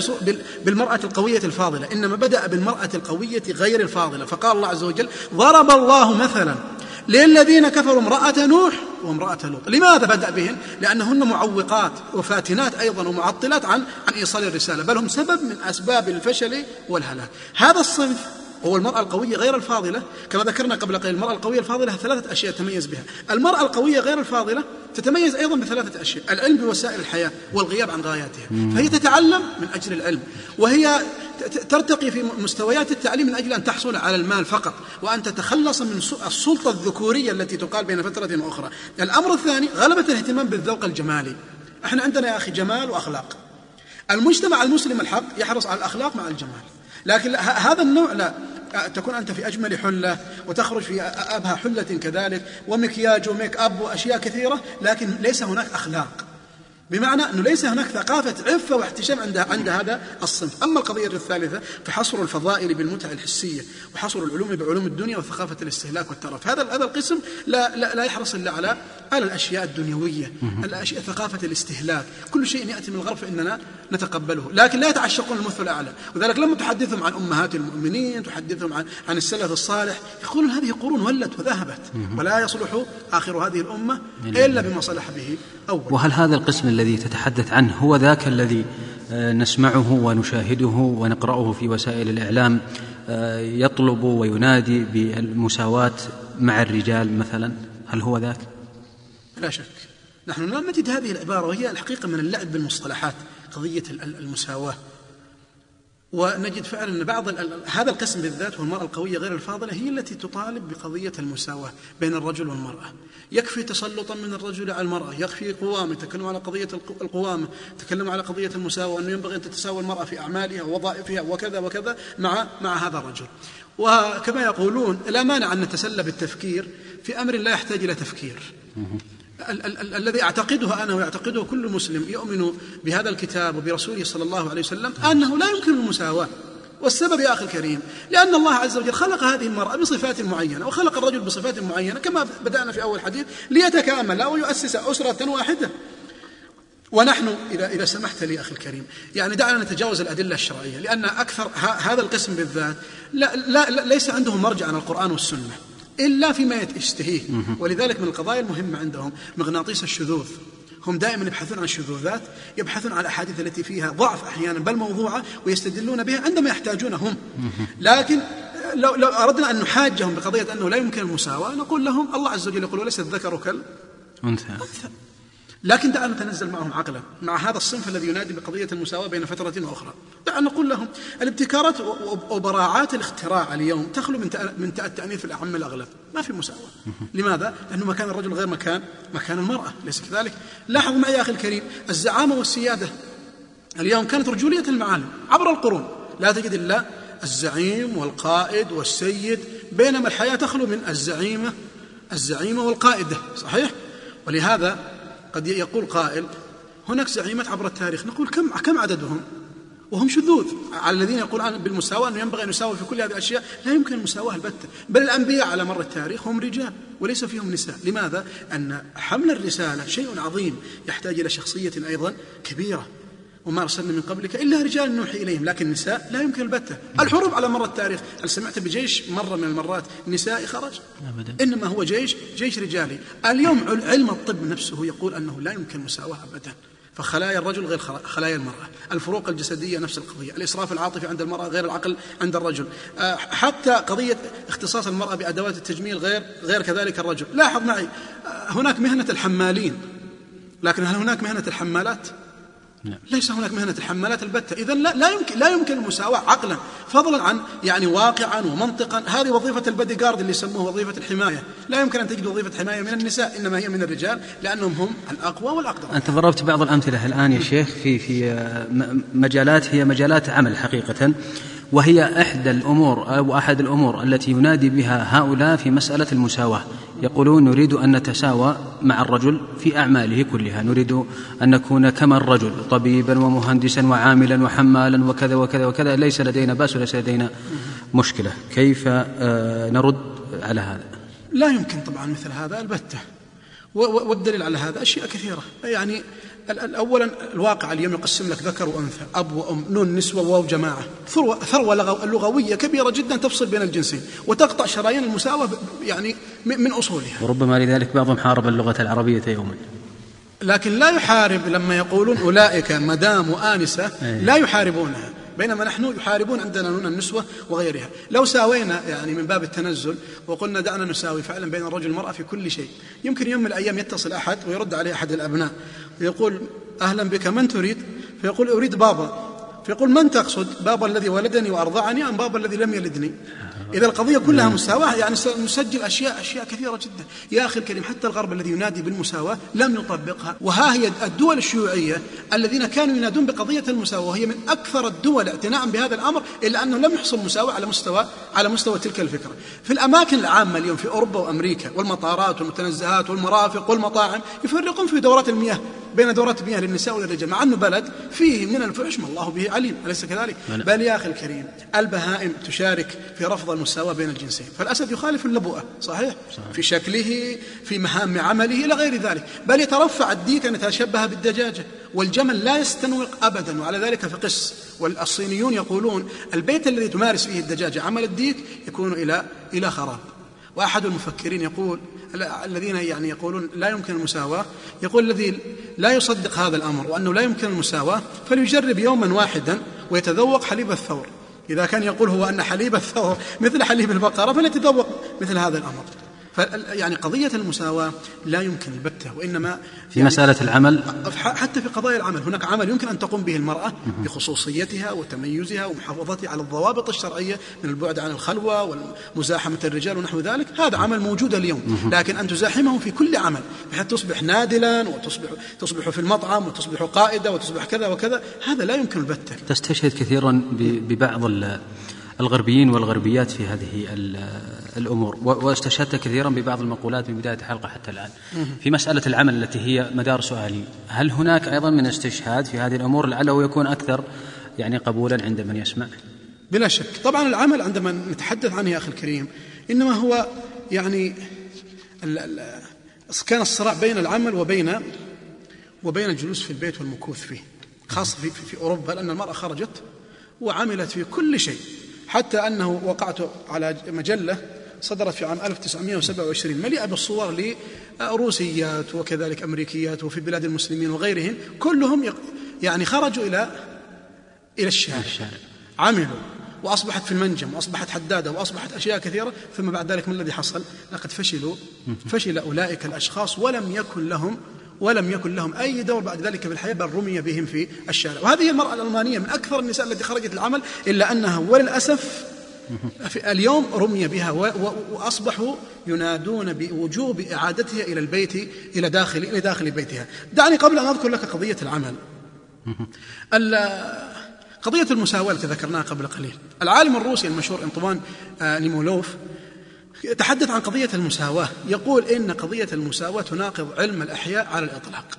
بالمرأة القوية الفاضلة إنما بدأ بالمرأة القوية غير الفاضلة. فقال الله عز وجل ضرب الله مثلا للذين كفروا امرأة نوح وامرأة لوط. لماذا بدأ بهن؟ لأنهن معوقات وفاتنات أيضا ومعطلات عن عن إيصال الرسالة بل هم سبب من أسباب الفشل والهلاك. هذا الصنف هو المرأة القوية غير الفاضلة كما ذكرنا قبل قليل المرأة القوية الفاضلة ثلاثة أشياء تميز بها. المرأة القوية غير الفاضلة تتميز أيضا بثلاثة أشياء العلم بوسائل الحياة والغياب عن غاياتها. فهي تتعلم من أجل العلم وهي ترتقي في مستويات التعليم من أجل أن تحصل على المال فقط وأن تتخلص من السلطة الذكورية التي تقال بين فترة وأخرى. الأمر الثاني غلبة الاهتمام بالذوق الجمالي. إحنا عندنا يا أخي جمال وأخلاق. المجتمع المسلم الحق يحرص على الأخلاق مع الجمال. لكن هذا النوع لا. أ- تكون أنت في أجمل حلة وتخرج في أبهى حلة كذلك ومكياج وميك أب وأشياء كثيرة لكن ليس هناك أخلاق. بمعنى أنه ليس هناك ثقافة عفة واحتشام عند عند هذا الصنف. أما القضية الثالثة فحصر الفضائل بالمتع الحسية وحصر العلوم بعلوم الدنيا وثقافة الاستهلاك والترف هذا هذا القسم لا, لا, لا يحرص إلا على على الأشياء الدنيوية الأشياء ثقافة الاستهلاك. كل شيء يأتي من الغرب فإننا نتقبله. لكن لا يتعشقون المثل الأعلى. وذلك لما تحدثهم عن أمهات المؤمنين تحدثهم عن, عن السلف الصالح. يقولون هذه قرون ولت وذهبت. ولا يصلح آخر هذه الأمة إلا بما صلح به. أول وهل هذا القسم الذي تتحدث عنه هو ذاك الذي آه، نسمعه ونشاهده ونقرأه في وسائل الإعلام آه، يطلب وينادي بالمساواة مع الرجال مثلا. هل هو ذاك؟ لا شك. نحن لا نجد هذه العبارة وهي الحقيقة من اللعب بالمصطلحات قضية ال- ال- المساواة. ونجد فعلا أن بعض هذا القسم بالذات والمرأة القوية غير الفاضلة هي التي تطالب بقضية المساواة بين الرجل والمرأة. يكفي تسلطا من الرجل على المرأة يكفي قوامة تكلم على قضية الق- القوامة تكلم على قضية المساواة وأنه ينبغي أن تتساوى المرأة في أعمالها ووظائفها وكذا وكذا مع مع هذا الرجل. وكما يقولون لا مانع أن نتسلى بالتفكير في أمر لا يحتاج إلى تفكير. ال- ال- ال- الذي أعتقده أنا ويعتقده كل مسلم يؤمن بهذا الكتاب وبرسوله صلى الله عليه وسلم أنه لا يمكن المساواة. والسبب يا أخي الكريم لأن الله عز وجل خلق هذه المرأة بصفات معينة وخلق الرجل بصفات معينة كما بدأنا في أول حديث ليتكامل ويؤسس أسرة واحدة. ونحن إذا إذا سمحت لي أخي الكريم يعني دعنا نتجاوز الأدلة الشرعية لأن أكثر هذا القسم بالذات لا, لا, لا ليس عندهم مرجع عن القرآن والسنة. إلا فيما يشتهيه ولذلك من القضايا المهمة عندهم مغناطيس الشذوذ. هم دائما يبحثون عن الشذوذات يبحثون عن الأحاديث التي فيها ضعف أحيانا بل موضوعة ويستدلون بها عندما يحتاجون هم. لكن لو, لو أردنا أن نحاجهم بقضية أنه لا يمكن المساواة نقول لهم الله عز وجل يقول وليس الذكر كال أنثى. لكن دعنا نتنزل معهم عقلا مع هذا الصنف الذي ينادي بقضية المساواة بين فترة وأخرى. دعنا نقول لهم الابتكارات وبراعات الاختراع اليوم تخلو من من تأ- التأنيث في الأعم الأغلب. ما في مساواة. لماذا؟ لأنه مكان الرجل غير مكان مكان المرأة ليس كذلك؟ لاحظ معي يا أخي الكريم الزعامة والسيادة اليوم كانت رجولية المعالم عبر القرون. لا تجد إلا الزعيم والقائد والسيد بينما الحياة تخلو من الزعيمة الزعيمة والقائدة صحيح؟ ولهذا قد يقول قائل هناك زعيمات عبر التاريخ نقول كم كم عددهم؟ وهم شذوذ. على الذين يقولون بالمساواة أنه ينبغي أن يساوي في كل هذه الأشياء. لا يمكن المساواة البتة. بل الأنبياء على مر التاريخ هم رجال وليس فيهم نساء. لماذا؟ أن حمل الرسالة شيء عظيم يحتاج إلى شخصية أيضا كبيرة. وما أرسلنا من قبلك إلا رجال نوحي إليهم لكن النساء لا يمكن البتة. الحروب على مر التاريخ هل سمعت بجيش مرة من المرات نسائي خرج؟ أبدا. إنما هو جيش جيش رجالي. اليوم عل- علم الطب نفسه يقول أنه لا يمكن المساواة أبدا فخلايا الرجل غير خلا- خلايا المرأة. الفروق الجسدية نفس القضية. الإسراف العاطفي عند المرأة غير العقل عند الرجل. آه، حتى قضية اختصاص المرأة بأدوات التجميل غير غير كذلك الرجل. لاحظ معي آه، هناك مهنة الحمالين لكن هل هناك مهنة الحمالات؟ لا. ليس هناك مهنة الحمالات البتة. إذا لا, لا يمكن لا يمكن المساواة عقلا فضلا عن يعني واقعا ومنطقا. هذه وظيفة البدي جارد اللي يسموه وظيفة الحماية. لا يمكن أن تجد وظيفة حماية من النساء إنما هي من الرجال لأنهم هم الأقوى والأقدر. أنت ضربت بعض الأمثلة الآن يا شيخ في في آه، مجالات هي مجالات عمل حقيقة. وهي إحدى الأمور أو أحد الأمور التي ينادي بها هؤلاء في مسألة المساواة. يقولون نريد أن نتساوى مع الرجل في أعماله كلها. نريد أن نكون كما الرجل طبيبا ومهندسا وعاملا وحمالا وكذا وكذا وكذا. ليس لدينا بأس وليس لدينا مشكلة. كيف آه، نرد على هذا؟ لا يمكن طبعا مثل هذا البتة. والدليل على هذا أشياء كثيرة. يعني أولا الواقع اليوم يقسم لك ذكر وأنثى أب وأم نون نسوة وواو جماعة. ثروة, ثروة لغو- لغوية كبيرة جدا تفصل بين الجنسين وتقطع شرايين المساواة يعني من أصولها. وربما لذلك بعضهم حارب اللغة العربية يوما. لكن لا يحارب لما يقولون أولئك مدام وآنسة. لا يحاربونها بينما نحن يحاربون عندنا نون النسوة وغيرها. لو ساوينا يعني من باب التنزل وقلنا دعنا نساوي فعلا بين الرجل والمرأة في كل شيء يمكن يوم من الأيام يتصل أحد ويرد عليه أحد الأبناء ويقول أهلا بك من تريد؟ فيقول أريد بابا. فيقول من تقصد؟ بابا الذي ولدني وأرضعني أم بابا الذي لم يلدني؟ إذا القضية كلها مساواة يعني سنسجل أشياء أشياء كثيرة جدا. يا أخي الكريم حتى الغرب الذي ينادي بالمساواة لم يطبقها. وها هي الدول الشيوعية الذين كانوا ينادون بقضية المساواة وهي من أكثر الدول اعتناء بهذا الأمر إلا أنه لم يحصل مساواة على مستوى على مستوى تلك الفكرة. في الأماكن العامة اليوم في أوروبا وأمريكا والمطارات والمتنزهات والمرافق والمطاعم يفرقون في دورات المياه. بين دورات المياه للنساء وللرجال مع أنه بلد فيه من الفحش ما الله به عليم أليس كذلك؟ بلى. بل يا أخي الكريم البهائم تشارك في رفض المساواة بين الجنسين. فالأسد يخالف اللبؤة صحيح؟, صحيح. في شكله في مهام عمله إلى غير ذلك. بل يترفع الديك أن يتشبه بالدجاجة والجمل لا يستنوق أبدا. وعلى ذلك فقس والصينيون يقولون البيت الذي تمارس فيه الدجاجة عمل الديك يكون إلى إلى خراب. وأحد المفكرين يقول الذين يعني يقولون لا يمكن المساواة يقول الذي لا يصدق هذا الأمر وأنه لا يمكن المساواة فليجرب يوما واحدا ويتذوق حليب الثور. إذا كان يقول هو أن حليب الثور مثل حليب البقرة فليتذوق مثل هذا الأمر. يعني قضية المساواة لا يمكن البتة وإنما في يعني مسألة العمل؟ حتى في قضايا العمل هناك عمل يمكن أن تقوم به المرأة بخصوصيتها وتميزها ومحافظتها على الضوابط الشرعية من البعد عن الخلوة ومزاحمة الرجال ونحو ذلك. هذا عمل موجود اليوم لكن أن تزاحمه في كل عمل بحيث تصبح نادلا وتصبح تصبح في المطعم وتصبح قائدة وتصبح كذا وكذا هذا لا يمكن البتة. تستشهد كثيرا ببعض ال- الغربيين والغربيات في هذه ال- الأمور. و- واستشهدت كثيرا ببعض المقولات من بداية الحلقة حتى الآن. في مسألة العمل التي هي مدار سؤالي. هل هناك أيضا من استشهاد في هذه الأمور؟ لعله يكون أكثر يعني قبولا عند من يسمع. بلا شك. طبعا العمل عندما نتحدث عنه يا أخي الكريم إنما هو يعني كان الصراع بين العمل وبين وبين الجلوس في البيت والمكوث فيه خاصة في, في أوروبا لأن المرأة خرجت وعملت في كل شيء حتى أنه وقعت على مجلة صدرت في عام 1927 مليئة بالصور لروسيات وكذلك أمريكيات وفي بلاد المسلمين وغيرهم كلهم يعني خرجوا إلى إلى الشارع, الشارع. عملوا وأصبحت في المنجم وأصبحت حدادة وأصبحت أشياء كثيرة ثم بعد ذلك ما الذي حصل؟ لقد فشلوا فشل أولئك الأشخاص ولم يكن لهم ولم يكن لهم أي دور بعد ذلك في الحياة بل رمي بهم في الشارع. وهذه المرأة الألمانية من أكثر النساء التي خرجت العمل إلا أنها وللأسف اليوم رمي بها وأصبحوا ينادون بوجوب إعادتها إلى البيت إلى داخل إلى داخل بيتها. دعني قبل أن أذكر لك قضية العمل. ال- قضية المساواة التي ذكرناها قبل قليل. العالم الروسي المشهور انطوان آه، نيمولوف يتحدث عن قضية المساواة. يقول إن قضية المساواة تناقض علم الأحياء على الإطلاق.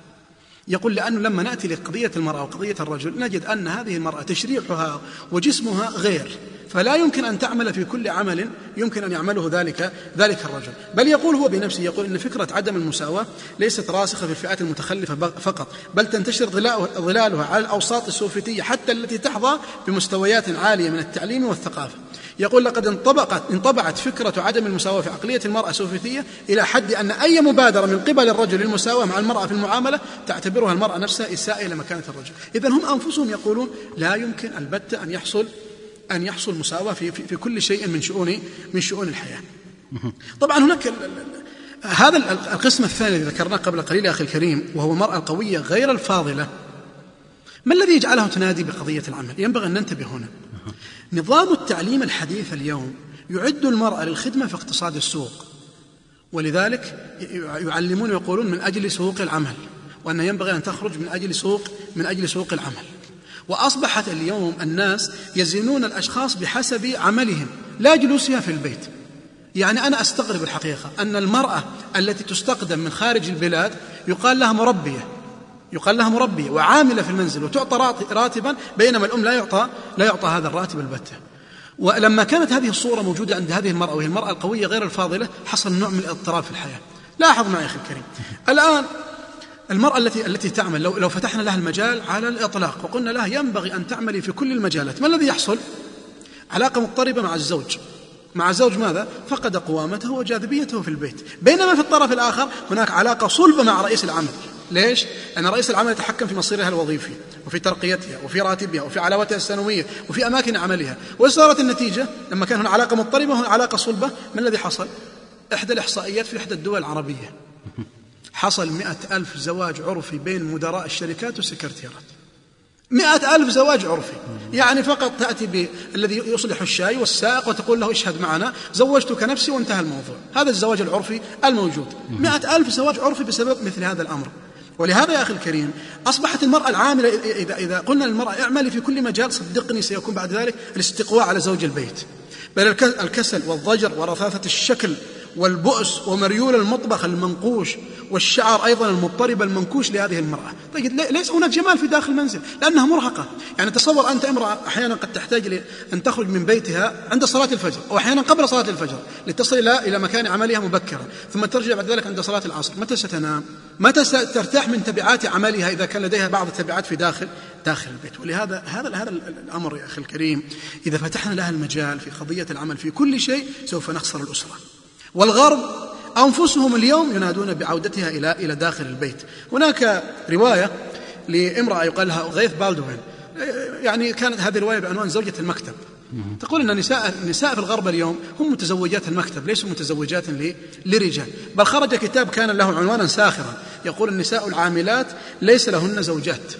يقول لأنه لما نأتي لقضية المرأة وقضية الرجل نجد أن هذه المرأة تشريحها وجسمها غير. فلا يمكن أن تعمل في كل عمل يمكن أن يعمله ذلك ذلك الرجل. بل يقول هو بنفسه يقول إن فكرة عدم المساواة ليست راسخة في الفئات المتخلفة فقط بل تنتشر ظلال- ظلالها على الأوساط السوفيتية حتى التي تحظى بمستويات عالية من التعليم والثقافة. يقول لقد انطبقت انطبعت فكرة عدم المساواة في عقلية المرأة السوفيتية إلى حد أن أي مبادرة من قبل الرجل للمساواة مع المرأة في المعاملة تعتبرها المرأة نفسها إساءة إلى مكانة الرجل. إذا هم أنفسهم يقولون لا يمكن البتة أن يحصل أن يحصل مساواة في, في, في كل شيء من شؤون من شؤون الحياة. طبعا هناك هذا ال- القسم الثاني الذي ذكرناه قبل قليل يا أخي الكريم وهو المرأة القوية غير الفاضلة. ما الذي يجعلها تنادي بقضية العمل؟ ينبغي أن ننتبه هنا. نظام التعليم الحديث اليوم يعد المرأة للخدمة في اقتصاد السوق ولذلك يعلمون ويقولون من أجل سوق العمل وأن ينبغي أن تخرج من أجل سوق من أجل سوق العمل. وأصبحت اليوم الناس يزنون الأشخاص بحسب عملهم. لا جلوسها في البيت. يعني أنا أستغرب الحقيقة أن المرأة التي تستقدم من خارج البلاد يقال لها مربية. يقال لها مربية وعاملة في المنزل وتعطى راتبا بينما الأم لا يعطى لا يعطى هذا الراتب البتة. ولما كانت هذه الصورة موجودة عند هذه المرأة وهي المرأة القوية غير الفاضلة حصل نوع من الاضطراب في الحياة. لاحظ معي أخي الكريم. الآن المرأة التي التي تعمل لو لو فتحنا لها المجال على الإطلاق وقلنا لها ينبغي أن تعملي في كل المجالات ما الذي يحصل؟ علاقة مضطربة مع الزوج مع الزوج ماذا؟ فقد قوامته وجاذبيته في البيت بينما في الطرف الآخر هناك علاقة صلبة مع رئيس العمل ليش؟ لأن رئيس العمل يتحكم في مصيرها الوظيفي وفي ترقيتها وفي راتبها وفي علاوتها السنوية وفي أماكن عملها وصارت النتيجة لما كان هنا علاقة مضطربة وهنا علاقة صلبة ما الذي حصل؟ إحدى الإحصائيات في إحدى الدول العربية حصل مئة ألف زواج عرفي بين مدراء الشركات والسكرتيرات مئة ألف زواج عرفي. يعني فقط تأتي بالذي يصلح الشاي والسائق وتقول له اشهد معنا زوجتك نفسي وانتهى الموضوع. هذا الزواج العرفي الموجود. مئة ألف زواج عرفي بسبب مثل هذا الأمر. ولهذا يا أخي الكريم أصبحت المرأة العاملة إذا, إذا قلنا للمرأة اعملي في كل مجال صدقني سيكون بعد ذلك الاستقواء على زوج البيت. بل الكسل والضجر ورثاثة الشكل والبؤس ومريول المطبخ المنقوش والشعر أيضا المضطرب المنكوش لهذه المرأة. طيب ليس هناك جمال في داخل المنزل لأنها مرهقة. يعني تصور أنت امرأة أحيانا قد تحتاج أن تخرج من بيتها عند صلاة الفجر أو أحيانا قبل صلاة الفجر لتصل إلى إلى مكان عملها مبكرا ثم ترجع بعد ذلك عند صلاة العصر. متى ستنام؟ متى سترتاح من تبعات عملها إذا كان لديها بعض التبعات في داخل داخل البيت؟ ولهذا هذا هذا الأمر يا أخي الكريم إذا فتحنا لها المجال في قضية العمل في كل شيء سوف نخسر الأسرة. والغرب أنفسهم اليوم ينادون بعودتها إلى إلى داخل البيت. هناك رواية لامرأة يقال لها غيث بالدوين. يعني كانت هذه الرواية بعنوان زوجة المكتب. تقول إن النساء النساء في الغرب اليوم هم متزوجات المكتب ليسوا متزوجات لرجال. بل خرج كتاب كان له عنوانا ساخرا. يقول النساء العاملات ليس لهن زوجات.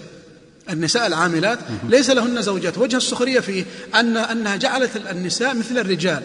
النساء العاملات ليس لهن زوجات. وجه السخرية فيه ان أنها جعلت النساء مثل الرجال.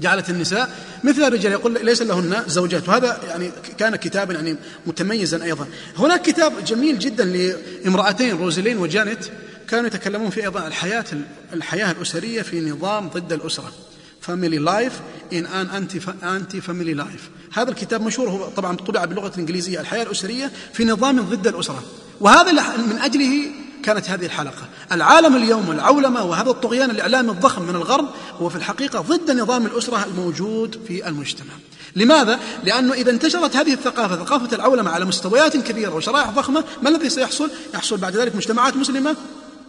جعلت النساء مثل الرجال. يقول ليس لهن زوجات. وهذا يعني كان كتابا يعني متميزا أيضا. هناك كتاب جميل جدا لامرأتين روزلين وجانيت كانوا يتكلمون في أيضا الحياة الحياة الأسرية في نظام ضد الأسرة. family life in an anti family life هذا الكتاب مشهور هو طبعا طبع باللغة الإنجليزية. الحياة الأسرية في نظام ضد الأسرة. وهذا من أجله كانت هذه الحلقة العالم اليوم العولمة وهذا الطغيان الإعلامي الضخم من الغرب هو في الحقيقة ضد نظام الأسرة الموجود في المجتمع لماذا؟ لأنه إذا انتشرت هذه الثقافة ثقافة العولمة على مستويات كبيرة وشرائح ضخمة ما الذي سيحصل؟ يحصل بعد ذلك مجتمعات مسلمة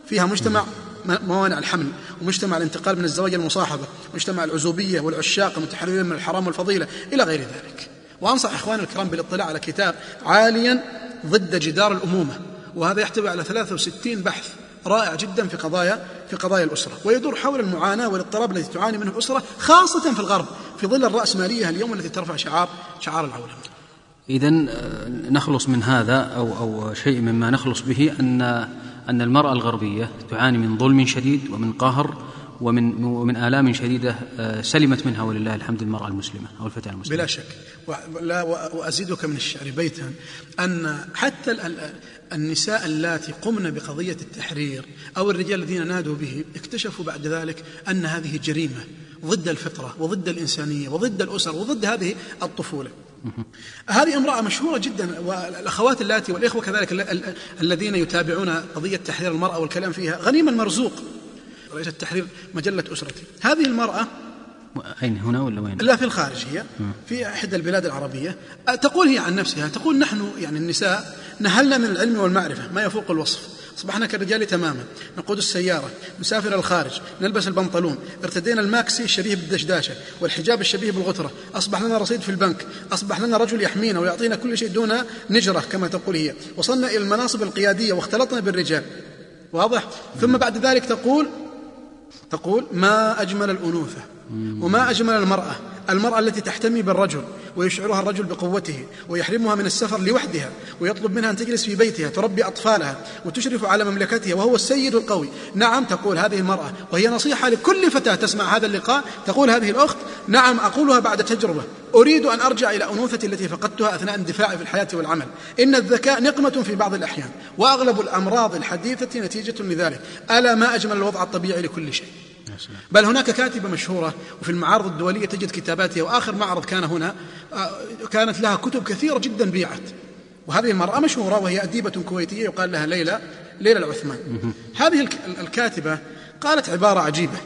فيها مجتمع موانع الحمل ومجتمع الانتقال من الزواج المصاحبة مجتمع العزوبية والعشاق المتحررين من الحرام والفضيلة إلى غير ذلك وأنصح إخواني الكرام بالاطلاع على كتاب عاليا ضد جدار الأمومة وهذا يحتوي على 63 بحث رائع جدا في قضايا في قضايا الأسرة. ويدور حول المعاناة والاضطراب التي تعاني منه الأسرة خاصة في الغرب في ظل الرأسمالية اليوم التي ترفع شعار شعار العولمة. إذا آه، نخلص من هذا أو أو شيء مما نخلص به أن أن المرأة الغربية تعاني من ظلم شديد ومن قهر ومن ومن آلام شديدة آه، سلمت منها ولله الحمد المرأة المسلمة أو الفتاة المسلمة. بلا شك. ولا وأزيدك من الشعر بيتا أن حتى النساء اللاتي قمن بقضية التحرير أو الرجال الذين نادوا به اكتشفوا بعد ذلك أن هذه جريمة ضد الفطرة وضد الإنسانية وضد الأسر وضد هذه الطفولة. هذه امرأة مشهورة جدا والأخوات اللاتي والإخوة كذلك الذين يتابعون قضية تحرير المرأة والكلام فيها غنيمة المرزوق رئيس التحرير مجلة أسرتي. هذه المرأة أين هنا ولا وين؟ لا في الخارج هي في إحدى البلاد العربية. تقول هي عن نفسها تقول نحن يعني النساء نهلنا من العلم والمعرفة ما يفوق الوصف. أصبحنا كالرجال تماما. نقود السيارة نسافر الخارج نلبس البنطلون. ارتدينا الماكسي الشبيه بالدشداشة والحجاب الشبيه بالغترة. أصبح لنا رصيد في البنك. أصبح لنا رجل يحمينا ويعطينا كل شيء دون نجرة كما تقول هي. وصلنا إلى المناصب القيادية واختلطنا بالرجال. واضح؟ ثم بعد ذلك تقول تقول ما أجمل الأنوثة وما أجمل المرأة المرأة التي تحتمي بالرجل ويشعرها الرجل بقوته ويحرمها من السفر لوحدها ويطلب منها أن تجلس في بيتها تربي أطفالها وتشرف على مملكتها وهو السيد القوي. نعم تقول هذه المرأة وهي نصيحة لكل فتاة تسمع هذا اللقاء. تقول هذه الأخت نعم أقولها بعد تجربة. أريد أن أرجع إلى أنوثتي التي فقدتها أثناء اندفاعي في الحياة والعمل. إن الذكاء نقمة في بعض الأحيان وأغلب الأمراض الحديثة نتيجة لذلك ألا ما أجمل الوضع الطبيعي لكل شيء؟ بل هناك كاتبة مشهورة وفي المعارض الدولية تجد كتاباتها وآخر معرض كان هنا آه، كانت لها كتب كثيرة جدا بيعت. وهذه المرأة مشهورة وهي أديبة كويتية يقال لها ليلى ليلى العثمان. هذه الك- الكاتبة قالت عبارة عجيبة.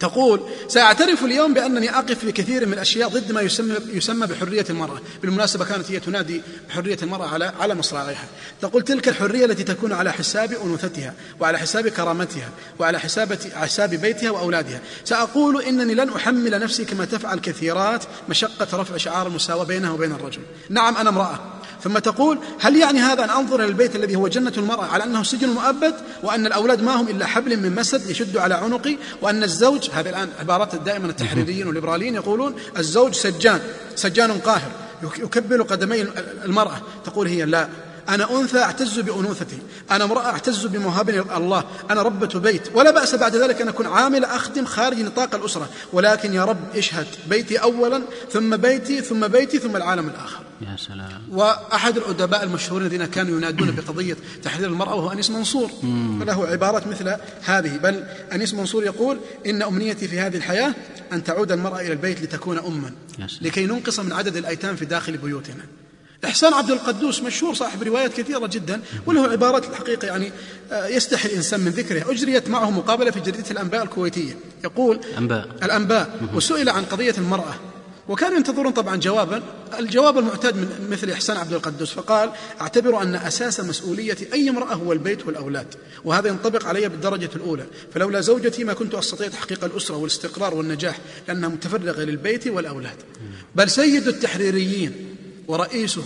تقول سأعترف اليوم بأنني أقف في كثير من الأشياء ضد ما يسمى, يسمى بحرية المرأة. بالمناسبة كانت هي تنادي بحرية المرأة على على مصراعيها. تقول تلك الحرية التي تكون على حساب أنوثتها وعلى حساب كرامتها وعلى حساب حساب بيتها وأولادها. سأقول إنني لن أحمل نفسي كما تفعل كثيرات مشقة رفع شعار المساواة بينها وبين الرجل. نعم أنا امرأة. ثم تقول هل يعني هذا أن أنظر إلى البيت الذي هو جنة المرأة على أنه سجن مؤبد وأن الأولاد ما هم إلا حبل من مسد يشد على عنقي وأن الزوج هذه الآن عبارات دائما التحريريين والليبراليين يقولون الزوج سجان سجان قاهر يك- يكبل قدمي المرأة تقول هي لا أنا أنثى أعتز بأنوثتي. أنا امرأة أعتز بمهابني الله. أنا ربة بيت. ولا بأس بعد ذلك أن أكون عاملة أخدم خارج نطاق الأسرة. ولكن يا رب اشهد بيتي أولا ثم بيتي ثم بيتي ثم العالم الآخر. يا سلام. وأحد الأدباء المشهورين الذين كانوا ينادون بقضية تحرير المرأة وهو أنيس منصور. وله عبارات مثل هذه. بل أنيس منصور يقول إن أمنيتي في هذه الحياة أن تعود المرأة إلى البيت لتكون سلام. لكي ننقص من عدد الأيتام في داخل بيوتنا. إحسان عبد القدوس مشهور صاحب روايات كثيرة جدا وله عبارات الحقيقة يعني آه، يستحي الإنسان من ذكرها أجريت معه مقابلة في جريدة الأنباء الكويتية. يقول أنباء. الأنباء. وسئل عن قضية المرأة. وكانوا ينتظرون طبعا جوابا. الجواب المعتاد من مثل إحسان عبد القدوس فقال أعتبر أن أساس مسؤولية أي امرأة هو البيت والأولاد وهذا ينطبق علي بالدرجة الأولى. فلولا زوجتي ما كنت أستطيع تحقيق الأسرة والاستقرار والنجاح لأنها متفرغة للبيت والأولاد. بل سيد التحريريين ورئيسهم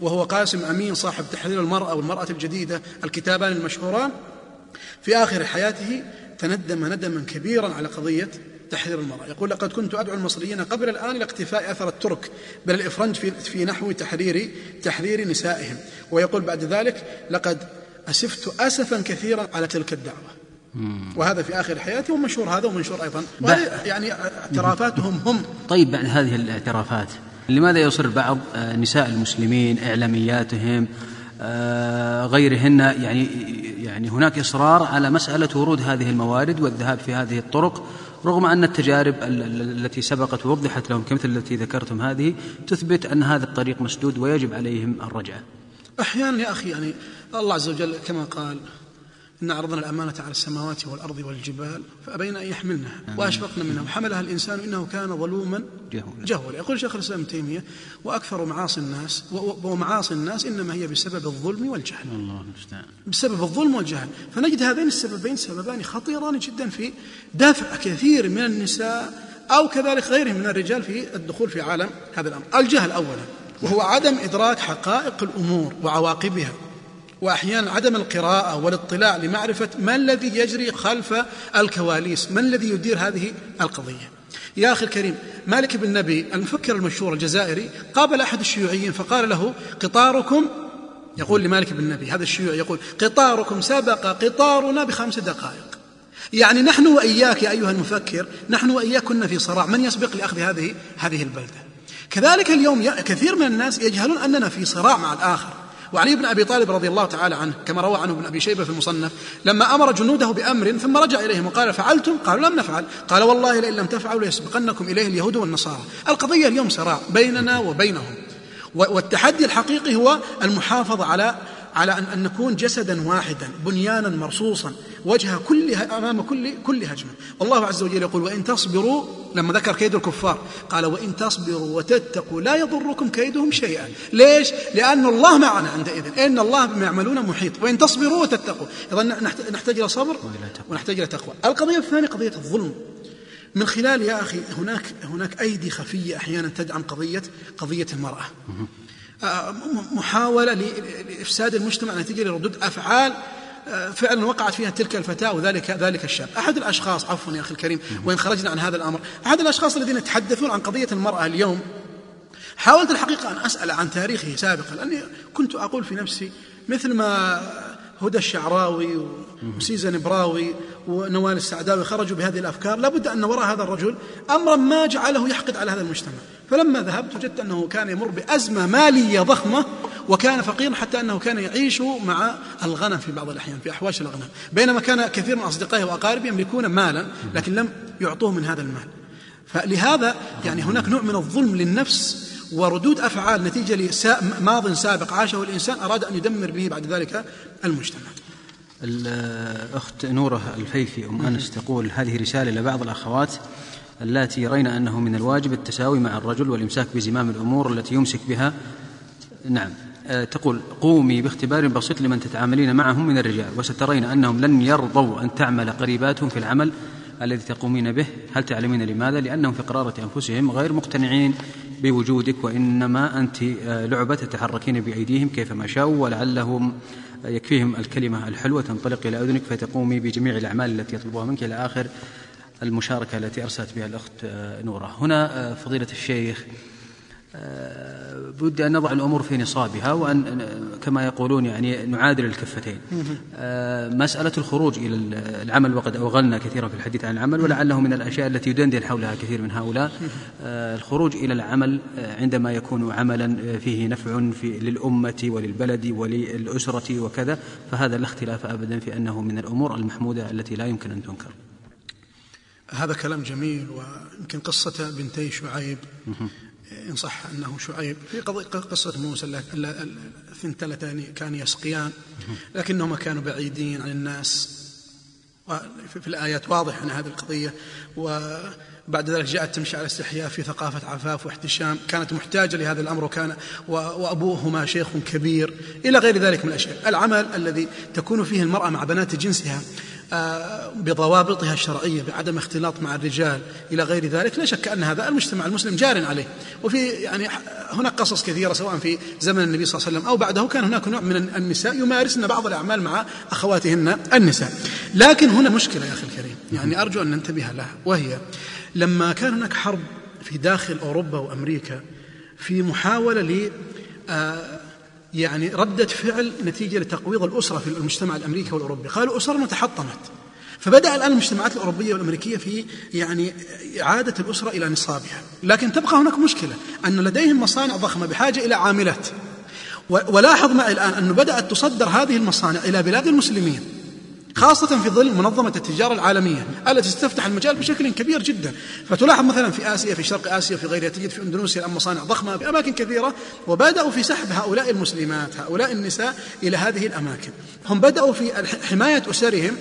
وهو قاسم أمين صاحب تحرير المرأة والمرأة الجديدة الكتابان المشهوران. في آخر حياته تندم ندما كبيرا على قضية تحرير المرأة. يقول لقد كنت أدعو المصريين قبل الآن إلى اقتفاء أثر الترك بل الإفرنج في, في نحو تحرير تحرير نسائهم. ويقول بعد ذلك لقد أسفت أسفا كثيرا على تلك الدعوة. وهذا في آخر حياته ومنشور هذا ومنشور أيضا. يعني اعترافاتهم هم. طيب بعد هذه الاعترافات لماذا يصر بعض آه، نساء المسلمين إعلامياتهم آه، غيرهن؟ يعني يعني هناك إصرار على مسألة ورود هذه الموارد والذهاب في هذه الطرق رغم أن التجارب ال- ال- التي سبقت ووضحت لهم كمثل التي ذكرتم هذه تثبت أن هذا الطريق مسدود ويجب عليهم الرجعة. أحيانا يا أخي يعني الله عز وجل كما قال إن عرضنا الأمانة على السماوات والأرض والجبال فأبين أن يحملنها. وأشفقن منها وحملها الإنسان إنه كان ظلوما جهولا. جهولا. يقول شيخ الإسلام تيمية وأكثر معاصي الناس ومعاصي الناس إنما هي بسبب الظلم والجهل. الله المستعان. بسبب الظلم والجهل. فنجد هذين السببين سببان خطيران جدا في دافع كثير من النساء أو كذلك غيرهم من الرجال في الدخول في عالم هذا الأمر. الجهل أولا وهو عدم إدراك حقائق الأمور وعواقبها. وأحيانا عدم القراءة والاطلاع لمعرفة ما الذي يجري خلف الكواليس من الذي يدير هذه القضية. يا أخي الكريم مالك بن نبي المفكر المشهور الجزائري قابل أحد الشيوعيين فقال له قطاركم يقول لمالك بن نبي هذا الشيوعي يقول قطاركم سبق قطارنا بخمس دقائق. يعني نحن وإياك يا أيها المفكر نحن وإياك كنا في صراع من يسبق لأخذ هذه هذه البلدة؟ كذلك اليوم كثير من الناس يجهلون أننا في صراع مع الآخر. وعلي بن أبي طالب رضي الله تعالى عنه كما روى عنه ابن أبي شيبة في المصنف لما أمر جنوده بأمر ثم رجع إليهم وقال فعلتم؟ قالوا لم نفعل، قال والله لئن لم تفعلوا ليسبقنكم إليه اليهود والنصارى، القضية اليوم صراع بيننا وبينهم والتحدي الحقيقي هو المحافظة على على ان نكون جسدا واحدا بنيانا مرصوصا وجه كل أمام كل كل هجمة. والله عز وجل يقول وإن تصبروا لما ذكر كيد الكفار قال وإن تصبروا وتتقوا لا يضركم كيدهم شيئا. ليش؟ لأن الله معنا عندئذ. إن الله بما يعملون محيط. وإن تصبروا وتتقوا. نحت- نحتاج إلى صبر ونحتاج إلى تقوى. القضية الثانية قضية الظلم. من خلال يا أخي هناك هناك أيدي خفية أحيانا تدعم المراه آه، م- محاولة لإفساد المجتمع نتيجة لردود أفعال آه، فعلا وقعت فيها تلك الفتاة وذلك ذلك الشاب. أحد الأشخاص عفوا يا أخي الكريم وإن خرجنا عن هذا الأمر أحد الأشخاص الذين يتحدثون عن قضية المرأة اليوم حاولت الحقيقة أن أسأل عن تاريخه سابقا لأني كنت أقول في نفسي مثل ما هدى الشعراوي وسيزن براوي ونوال السعداوي خرجوا بهذه الأفكار لابد أن وراء هذا الرجل أمرا ما جعله يحقد على هذا المجتمع. فلما ذهبت وجدت أنه كان يمر بأزمة مالية ضخمة وكان فقيرا حتى أنه كان يعيش مع الغنم في بعض الأحيان في أحواش الغنم. بينما كان كثير من أصدقائه وأقاربه يملكون مالا لكن لم يعطوه من هذا المال. فلهذا يعني هناك نوع من الظلم للنفس وردود أفعال نتيجة لماض سابق عاشه الانسان أراد أن يدمر به بعد ذلك المجتمع. الأخت نورة الفيفي أم أنس تقول هذه رسالة لبعض الأخوات اللاتي يرين أنه من الواجب التساوي مع الرجل والإمساك بزمام الأمور التي يمسك بها. نعم. آه، تقول قومي باختبار بسيط لمن تتعاملين معهم من الرجال وسترين أنهم لن يرضوا أن تعمل قريباتهم في العمل الذي تقومين به. هل تعلمين لماذا؟ لأنهم في قرارة أنفسهم غير مقتنعين بوجودك وإنما أنت آه، لعبة تتحركين بأيديهم كيفما شاءوا ولعلهم يكفيهم الكلمة الحلوة تنطلق إلى أذنك فتقومي بجميع الأعمال التي يطلبوها منك إلى آخر المشاركة التي أرسلت بها الأخت آه، نورة. هنا فضيلة الشيخ آه، بد أن نضع الأمور في نصابها وأن كما يقولون يعني نعادل الكفتين. آه، مسألة الخروج إلى العمل وقد أوغلنا كثيرا في الحديث عن العمل ولعله من الأشياء التي يدندن حولها كثير من هؤلاء. آه، الخروج إلى العمل عندما يكون عملا فيه نفع في للأمة وللبلد وللأسرة وكذا فهذا لا اختلاف أبدا في أنه من الأمور المحمودة التي لا يمكن أن تنكر. هذا كلام جميل ويمكن قصة بنتي شعيب. إن صح أنه شعيب في قصة موسى الثنتلتان كان يسقيان لكنهما كانوا بعيدين عن الناس. في الآيات واضح أن هذه القضية وبعد ذلك جاءت تمشي على استحياء في ثقافة عفاف واحتشام. كانت محتاجة لهذا الأمر وكان وأبوهما شيخ كبير إلى غير ذلك من الأشياء. العمل الذي تكون فيه المرأة مع بنات جنسها بضوابطها الشرعية بعدم اختلاط مع الرجال إلى غير ذلك لا شك أن هذا المجتمع المسلم جار عليه. وفي يعني هناك قصص كثيرة سواء في زمن النبي صلى الله عليه وسلم أو بعده كان هناك نوع من النساء يمارسن بعض الأعمال مع أخواتهن النساء. لكن هنا مشكلة يا أخي الكريم. يعني أرجو أن ننتبه لها وهي لما كان هناك حرب في داخل أوروبا وأمريكا في محاولة ل آه، يعني ردة فعل نتيجة لتقويض الأسرة في المجتمع الأمريكي والأوروبي. قالوا أسرنا تحطمت فبدأ الآن المجتمعات الأوروبية والأمريكية في يعني إعادة الأسرة إلى نصابها. لكن تبقى هناك مشكلة أن لديهم مصانع ضخمة بحاجة إلى عاملات. ولاحظ معي الآن أنه بدأت تصدر هذه المصانع إلى بلاد المسلمين. خاصة في ظل منظمة التجارة العالمية التي تفتح المجال بشكل كبير جدا. فتلاحظ مثلا في آسيا في شرق آسيا في غيرها تجد في أندونيسيا الآن مصانع ضخمة في أماكن كثيرة وبدأوا في سحب هؤلاء المسلمات هؤلاء النساء إلى هذه الأماكن. هم بدأوا في حماية أسرهم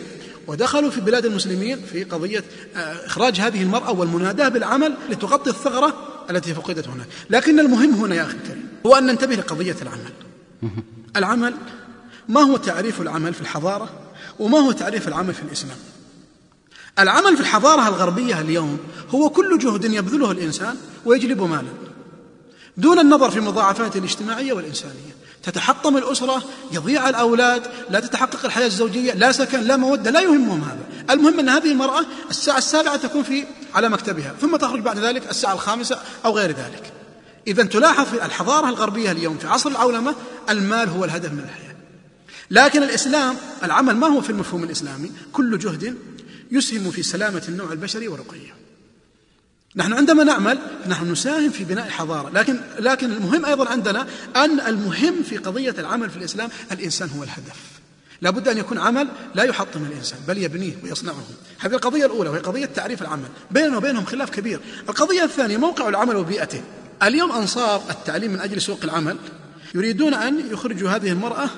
ودخلوا في بلاد المسلمين في قضية آه، إخراج هذه المرأة والمناداة بالعمل لتغطي الثغرة التي فقدت هناك لكن المهم هنا يا أخي الكريم هو أن ننتبه لقضية العمل. العمل ما هو تعريف العمل في الحضارة؟ وما هو تعريف العمل في الإسلام؟ العمل في الحضارة الغربية اليوم هو كل جهد يبذله الإنسان ويجلب مالا دون النظر في مضاعفاته الاجتماعية والإنسانية. تتحطم الأسرة يضيع الأولاد لا تتحقق الحياة الزوجية لا سكن لا مودة لا يهمهم هذا. المهم أن هذه المرأة الساعة السابعة تكون في على مكتبها ثم تخرج بعد ذلك الساعة الخامسة أو غير ذلك. إذا تلاحظ في الحضارة الغربية اليوم في عصر العولمة المال هو الهدف من الحياة. لكن الإسلام العمل ما هو في المفهوم الإسلامي كل جهد يسهم في سلامة النوع البشري ورقيه. نحن عندما نعمل نحن نساهم في بناء حضارة. لكن لكن المهم أيضا عندنا أن المهم في قضية العمل في الإسلام الإنسان هو الهدف. لابد أن يكون عمل لا يحطم الإنسان بل يبنيه ويصنعه. هذه القضية الأولى وهي قضية تعريف العمل. بيننا وبينهم خلاف كبير. القضية الثانية موقع العمل وبيئته. اليوم أنصار التعليم من أجل سوق العمل يريدون أن يخرجوا هذه المرأة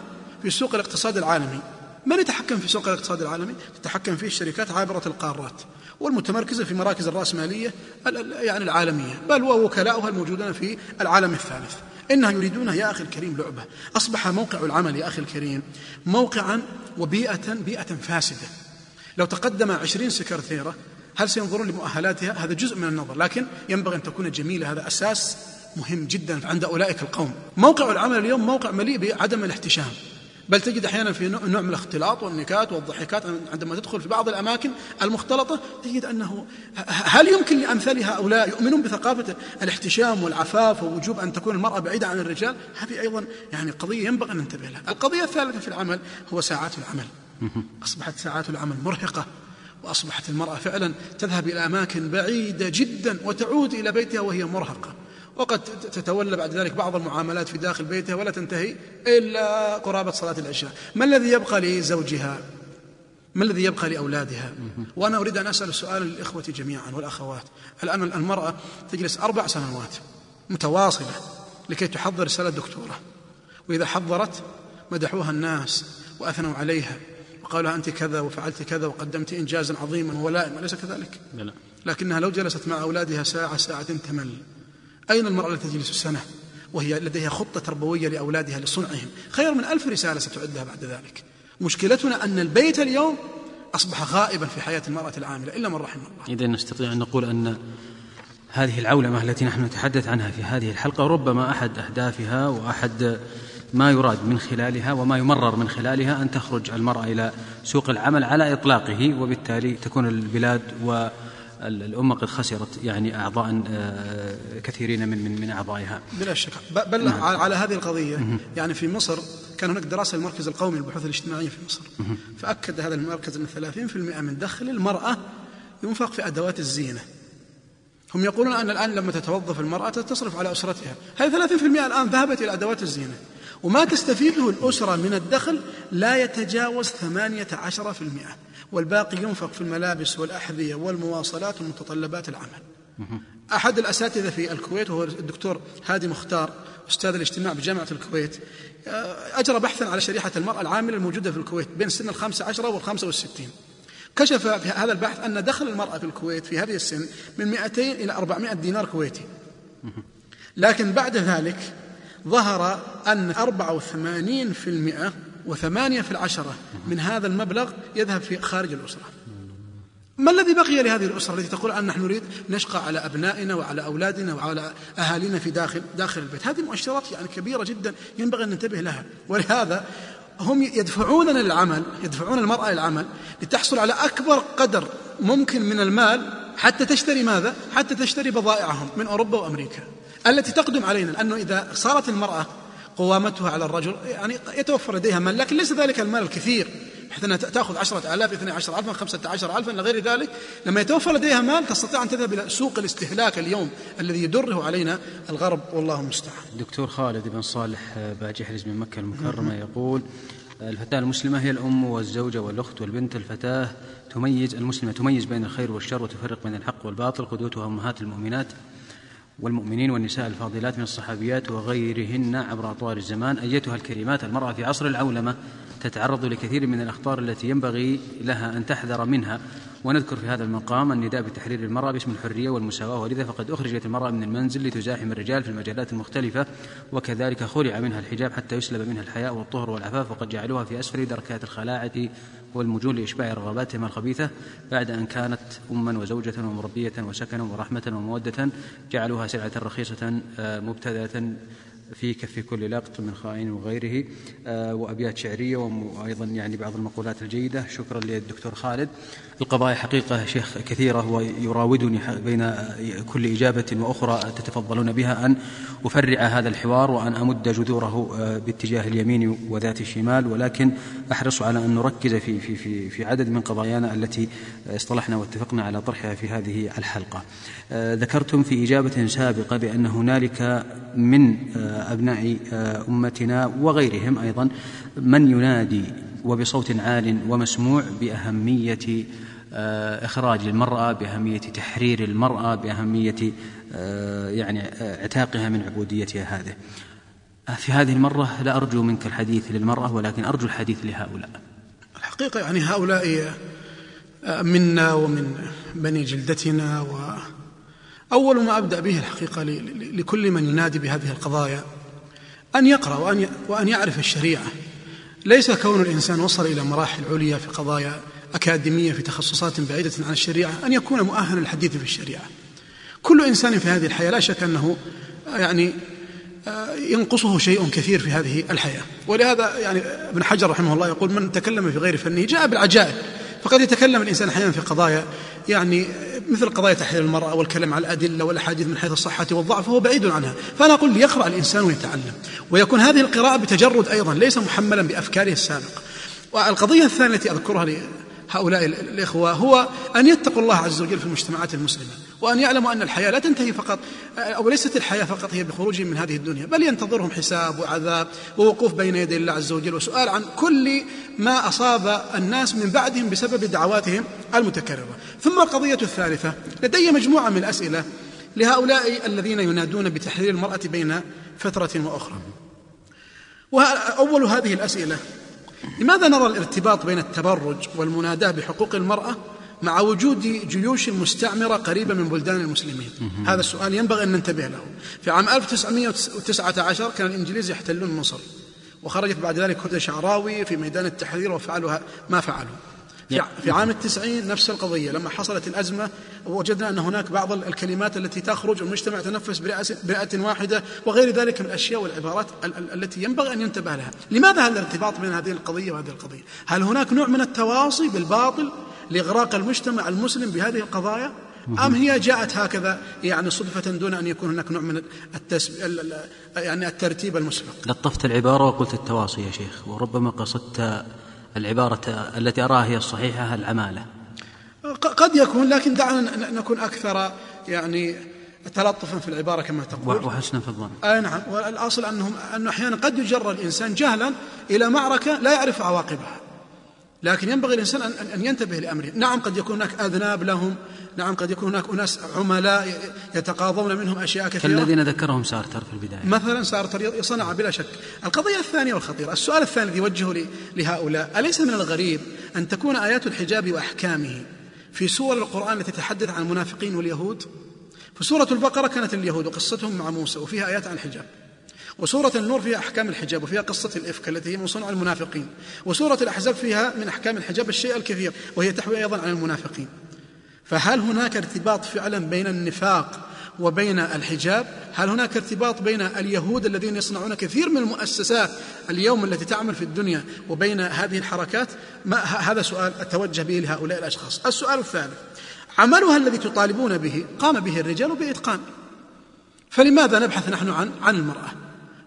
في سوق الاقتصاد العالمي. من يتحكم في سوق الاقتصاد العالمي؟ تتحكم فيه الشركات عابرة القارات والمتمركزة في مراكز الرأسمالية يعني العالمية. بل ووكلاؤها الموجودون في العالم الثالث. إنها يريدون يا أخي الكريم لعبة. أصبح موقع العمل يا أخي الكريم موقعا وبيئة بيئة فاسدة. لو تقدم عشرين سكرتيرة هل سينظرون لمؤهلاتها؟ هذا جزء من النظر. لكن ينبغي أن تكون جميلة. هذا أساس مهم جدا عند أولئك القوم. موقع العمل اليوم موقع مليء بعدم الاحتشام. بل تجد أحيانا في نوع من الاختلاط والنكات والضحكات عندما تدخل في بعض الأماكن المختلطة تجد أنه هل يمكن لأمثال هؤلاء يؤمنون بثقافة الاحتشام والعفاف ووجوب أن تكون المرأة بعيدة عن الرجال؟ هذه أيضا يعني قضية ينبغي أن ننتبه لها. القضية الثالثة في العمل هو ساعات العمل. أصبحت ساعات العمل مرهقة وأصبحت المرأة فعلا تذهب إلى أماكن بعيدة جدا وتعود إلى بيتها وهي مرهقة. وقد تتولى بعد ذلك بعض المعاملات في داخل بيتها ولا تنتهي إلا قرابة صلاة العشاء. ما الذي يبقى لزوجها؟ ما الذي يبقى لأولادها؟ وأنا أريد أن أسأل سؤال للإخوة جميعا والأخوات. الآن المرأة تجلس أربع سنوات متواصلة لكي تحضر رسالة دكتوره وإذا حضرت مدحوها الناس وأثنوا عليها وقالوا أنت كذا وفعلت كذا وقدمت إنجازا عظيما وولائم أليس كذلك؟ لا. لكنها لو جلست مع أولادها ساعة ساعتين تمل. أين المرأة التي تجلس سنة؟ وهي لديها خطة تربوية لأولادها لصنعهم. خير من ألف رسالة ستعدها بعد ذلك. مشكلتنا أن البيت اليوم أصبح غائبا في حياة المرأة العاملة إلا من رحم الله. إذا نستطيع أن نقول أن هذه العولمة التي نحن نتحدث عنها في هذه الحلقة ربما أحد أهدافها وأحد ما يراد من خلالها وما يمرر من خلالها أن تخرج المرأة إلى سوق العمل على إطلاقه وبالتالي تكون البلاد و الأمة قد خسرت يعني أعضاء آه، كثيرين من من من أعضائها. بلا شك. بل نعم. على هذه القضية يعني في مصر كان هناك دراسة للمركز القومي للبحوث الاجتماعية في مصر. فأكد هذا المركز أن 30% من دخل المرأة ينفق في أدوات الزينة. هم يقولون أن الآن لما تتوظف المرأة تصرف على أسرتها. هذه 30% الآن ذهبت إلى أدوات الزينة. وما تستفيده الأسرة من الدخل لا يتجاوز ثمانية عشر في المئة. والباقي ينفق في الملابس والأحذية والمواصلات ومتطلبات العمل. أحد الأساتذة في الكويت وهو الدكتور هادي مختار أستاذ الاجتماع بجامعة الكويت آه، أجرى بحثا على شريحة المرأة العاملة الموجودة في الكويت بين سن الخمسة عشرة والخمسة والستين. كشف في هذا البحث أن دخل المرأة في الكويت في هذه السن من 200 إلى 400 دينار كويتي. لكن بعد ذلك ظهر أن 84% وثمانية في العشرة من هذا المبلغ يذهب في خارج الأسرة. ما الذي بقي لهذه الأسرة التي تقول أن نحن نريد نشقى على أبنائنا وعلى أولادنا وعلى أهالينا في داخل داخل البيت؟ هذه مؤشرات يعني كبيرة جدا ينبغي أن ننتبه لها. ولهذا هم يدفعوننا للعمل يدفعون المرأة للعمل لتحصل على أكبر قدر ممكن من المال حتى تشتري ماذا؟ حتى تشتري بضائعهم من أوروبا وأمريكا. التي تقدم علينا لأنه إذا صارت المرأة قوامتها على الرجل. يعني يتوفر لديها مال لكن ليس ذلك المال الكثير. بحيث أنها تأخذ عشرة آلاف اثنى عشر ألفا خمسة عشر ألفا إلى غير ذلك. لما يتوفر لديها مال تستطيع أن تذهب إلى سوق الاستهلاك اليوم الذي يدره علينا الغرب والله المستعان. دكتور خالد بن صالح باجي حرز من مكة المكرمة يقول الفتاة المسلمة هي الأم والزوجة والأخت والبنت. الفتاة تميز المسلمة تميز بين الخير والشر وتفرق بين الحق والباطل. قدوتها أمهات المؤمنات. والمؤمنين والنساء الفاضلات من الصحابيات وغيرهن عبر أطوار الزمان. أيتها الكريمات المرأة في عصر العولمة تتعرض لكثير من الأخطار التي ينبغي لها أن تحذر منها. ونذكر في هذا المقام النداء بتحرير المرأة باسم الحرية والمساواة ولذا فقد أخرجت المرأة من المنزل لتزاحم الرجال في المجالات المختلفة وكذلك خلع منها الحجاب حتى يسلب منها الحياء والطهر والعفاف وقد جعلوها في أسفل دركات الخلاعة والمجون لإشباع رغباتهم الخبيثة. بعد أن كانت أما وزوجة ومربية وسكنا ورحمة ومودة جعلوها سلعة رخيصة آه، مبتذلة في كف كل لقط من خائن وغيره آه، وأبيات شعرية وأيضا يعني بعض المقولات الجيدة. شكرا للدكتور خالد. القضايا حقيقة شيخ كثيرة ويراودني بين كل إجابة وأخرى تتفضلون بها أن أفرع هذا الحوار وأن أمد جذوره آه، باتجاه اليمين وذات الشمال. ولكن أحرص على أن نركز في, في, في, في عدد من قضايانا التي اصطلحنا واتفقنا على طرحها في هذه الحلقة. آه، ذكرتم في إجابة سابقة بأن هنالك من آه، أبناء أمتنا وغيرهم أيضا من ينادي وبصوت عال ومسموع بأهمية آه، إخراج المرأة بأهمية تحرير المرأة بأهمية آه، يعني آه، اعتاقها من عبوديتها هذه. في هذه المرة لا أرجو منك الحديث للمرأة ولكن أرجو الحديث لهؤلاء. الحقيقة يعني هؤلاء منا ومن بني جلدتنا و أول ما أبدأ به الحقيقة لكل من ينادي بهذه القضايا أن يقرأ وأن وأن يعرف الشريعة. ليس كون الإنسان وصل إلى مراحل عليا في قضايا أكاديمية في تخصصات بعيدة عن الشريعة أن يكون مؤهلا للحديث في الشريعة. كل إنسان في هذه الحياة لا شك أنه يعني آه، ينقصه شيء كثير في هذه الحياة. ولهذا يعني ابن حجر رحمه الله يقول من تكلم في غير فنه جاء بالعجائب. فقد يتكلم الإنسان أحيانا في قضايا يعني مثل قضايا تحرير المرأة والكلام على الأدلة والأحاديث من حيث الصحة والضعف فهو بعيد عنها. فأنا أقول ليقرأ الإنسان ويتعلم. ويكون هذه القراءة بتجرد أيضا ليس محملا بأفكاره السابقة. والقضية الثانية التي أذكرها هؤلاء الإخوة هو أن يتقوا الله عز وجل في المجتمعات المسلمة وأن يعلموا أن الحياة لا تنتهي فقط أو ليست الحياة فقط هي بخروجهم من هذه الدنيا بل ينتظرهم حساب وعذاب ووقوف بين يدي الله عز وجل وسؤال عن كل ما أصاب الناس من بعدهم بسبب دعواتهم المتكررة. ثم القضية الثالثة لدي مجموعة من الأسئلة لهؤلاء الذين ينادون بتحرير المرأة بين فترة وأخرى. وأول هذه الأسئلة لماذا نرى الارتباط بين التبرج والمناداة بحقوق المرأة مع وجود جيوش مستعمرة قريبة من بلدان المسلمين؟ هذا السؤال ينبغي أن ننتبه له. في عام 1919 كان الإنجليز يحتلون مصر وخرجت بعد ذلك هدى شعراوي في ميدان التحرير وفعلوا ما فعلوا. في عام التسعين نفس القضية لما حصلت الأزمة وجدنا أن هناك بعض الكلمات التي تخرج المجتمع تنفس برئة واحدة وغير ذلك من الأشياء والعبارات التي ينبغي أن ينتبه لها. لماذا هذا الارتباط بين هذه القضية وهذه القضية؟ هل هناك نوع من التواصي بالباطل لإغراق المجتمع المسلم بهذه القضايا؟ أم هي جاءت هكذا يعني صدفة دون أن يكون هناك نوع من التسب... يعني الترتيب المسبق؟ لطفت العبارة وقلت التواصي يا شيخ وربما قصدت العبارة التي أراها هي الصحيحة العمالة قد يكون لكن دعنا نكون أكثر يعني تلطفا في العبارة كما تقول. وحسنا في الظن. أي نعم. والأصل أنهم أنه أحيانا قد يجر الإنسان جهلا إلى معركة لا يعرف عواقبها. لكن ينبغي الإنسان أن ينتبه لأمره. نعم قد يكون هناك أذناب لهم. نعم قد يكون هناك أناس عملاء يتقاضون منهم أشياء كثيرة. كالذين ذكرهم سارتر في البداية. مثلا سارتر صنع بلا شك. القضية الثانية والخطيرة. السؤال الثاني الذي يوجهه لهؤلاء أليس من الغريب أن تكون آيات الحجاب وأحكامه في سور القرآن التي تتحدث عن المنافقين واليهود؟ فسورة البقرة كانت اليهود وقصتهم مع موسى وفيها آيات عن الحجاب. وسورة النور فيها أحكام الحجاب وفيها قصة الإفك التي هي من صنع المنافقين. وسورة الأحزاب فيها من أحكام الحجاب الشيء الكثير وهي تحوي أيضا على المنافقين. فهل هناك ارتباط فعلا بين النفاق وبين الحجاب؟ هل هناك ارتباط بين اليهود الذين يصنعون كثير من المؤسسات اليوم التي تعمل في الدنيا وبين هذه الحركات؟ ما هذا سؤال أتوجه به لهؤلاء الأشخاص. السؤال الثالث عملها الذي تطالبون به قام به الرجال بإتقان. فلماذا نبحث نحن عن عن المرأة؟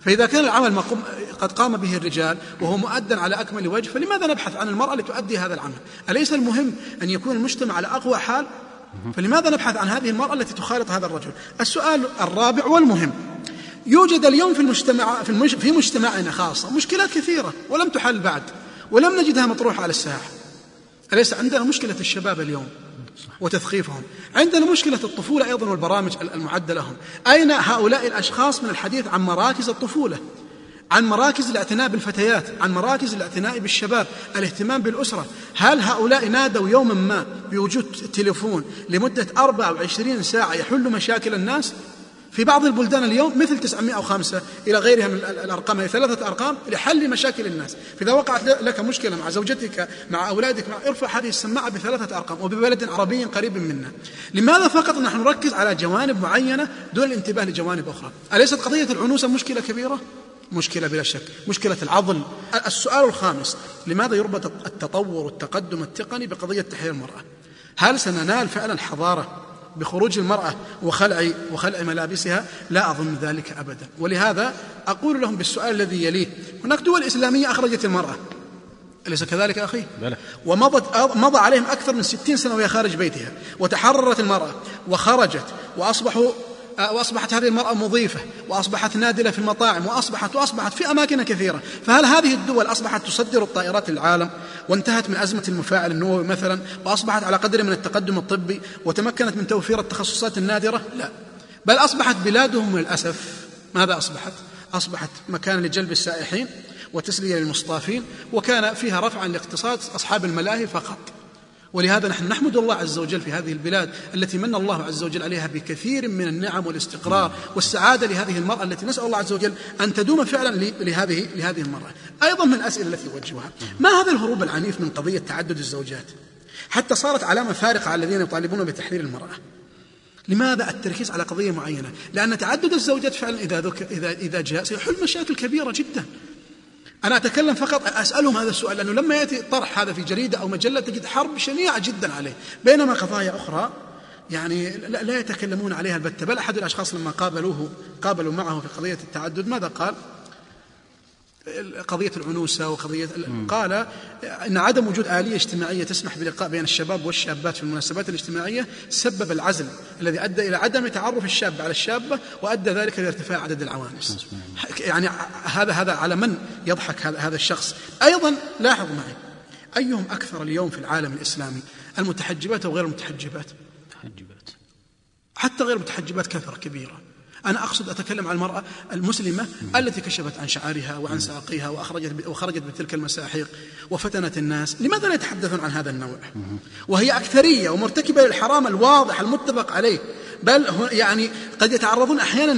فإذا كان العمل مقوم قد قام به الرجال وهو مؤدا على أكمل وجه فلماذا نبحث عن المرأة لتؤدي هذا العمل؟ أليس المهم أن يكون المجتمع على أقوى حال؟ فلماذا نبحث عن هذه المرأة التي تخالط هذا الرجل؟ السؤال الرابع والمهم يوجد اليوم في المجتمع في, المج... في مجتمعنا خاصة مشكلات كثيرة ولم تحل بعد ولم نجدها مطروحة على الساحة. أليس عندنا مشكلة الشباب اليوم؟ وتثقيفهم. عندنا مشكلة الطفولة أيضا والبرامج المعدة لهم أين هؤلاء الأشخاص من الحديث عن مراكز الطفولة؟ عن مراكز الاعتناء بالفتيات عن مراكز الاعتناء بالشباب الاهتمام بالأسرة. هل هؤلاء نادوا يوما ما بوجود تليفون لمدة 24 ساعة يحل مشاكل الناس؟ في بعض البلدان اليوم مثل 905 إلى غيرها من الأرقام هي ثلاثة أرقام لحل مشاكل الناس. فإذا وقعت لك مشكلة مع زوجتك مع أولادك مع ارفع هذه السماعة بثلاثة أرقام وببلد عربي قريب منا. لماذا فقط نحن نركز على جوانب معينة دون الانتباه لجوانب أخرى؟ أليست قضية العنوسة مشكلة كبيرة؟ مشكلة بلا شك. مشكلة العضل السؤال الخامس لماذا يربط التطور والتقدم التقني بقضية تحرير المرأة؟ هل سننال فعلا حضارة بخروج المرأة وخلع وخلع ملابسها لا أظن ذلك أبدا ولهذا أقول لهم بالسؤال الذي يليه هناك دول إسلامية أخرجت المرأة أليس كذلك أخي؟ بلى. ومضت مضى عليهم أكثر من ستين سنة وهي خارج بيتها وتحررت المرأة وخرجت وأصبحوا وأصبحت هذه المرأة مضيفة وأصبحت نادلة في المطاعم وأصبحت وأصبحت في أماكن كثيرة. فهل هذه الدول أصبحت تصدر الطائرات للعالم وانتهت من أزمة المفاعل النووي مثلا وأصبحت على قدر من التقدم الطبي وتمكنت من توفير التخصصات النادرة؟ لا. بل أصبحت بلادهم للأسف ماذا أصبحت؟ أصبحت مكان لجلب السائحين وتسلية للمصطافين وكان فيها رفعا لاقتصاد أصحاب الملاهي فقط. ولهذا نحن نحمد الله عز وجل في هذه البلاد التي من الله عز وجل عليها بكثير من النعم والاستقرار والسعادة لهذه المرأة التي نسأل الله عز وجل أن تدوم فعلا لهذه لهذه المرأة أيضا من الأسئلة التي يوجهها ما هذا الهروب العنيف من قضية تعدد الزوجات حتى صارت علامة فارقة على الذين يطالبون بتحرير المرأة لماذا التركيز على قضية معينة؟ لأن تعدد الزوجات فعلا إذا إذا إذا جاء سيحل مشاكل كبيرة جدا. أنا أتكلم فقط أسألهم هذا السؤال لأنه لما يأتي طرح هذا في جريدة أو مجلة تجد حرب شنيعة جدا عليه، بينما قضايا أخرى يعني لا, يتكلمون عليها البتة، بل أحد الأشخاص لما قابلوه قابلوا معه في قضية التعدد ماذا قال؟ قضية العنوسة وقضية قال أن عدم وجود آلية اجتماعية تسمح بلقاء بين الشباب والشابات في المناسبات الاجتماعية سبب العزل الذي أدى إلى عدم تعرف الشاب على الشابة وأدى ذلك إلى ارتفاع عدد العوانس. يعني هذا هذا على من يضحك هذا هذا الشخص. أيضا لاحظ معي أيهم أكثر اليوم في العالم الإسلامي؟ المتحجبات أو غير المتحجبات؟ متحجبات حتى غير المتحجبات كثرة كبيرة. أنا أقصد أتكلم عن المرأة المسلمة التي كشفت عن شعرها وعن ساقيها وأخرجت وخرجت بتلك المساحيق وفتنت الناس. لماذا لا يتحدثون عن هذا النوع؟ وهي أكثرية ومرتكبة للحرام الواضح المتفق عليه. بل يعني قد يتعرضون أحيانا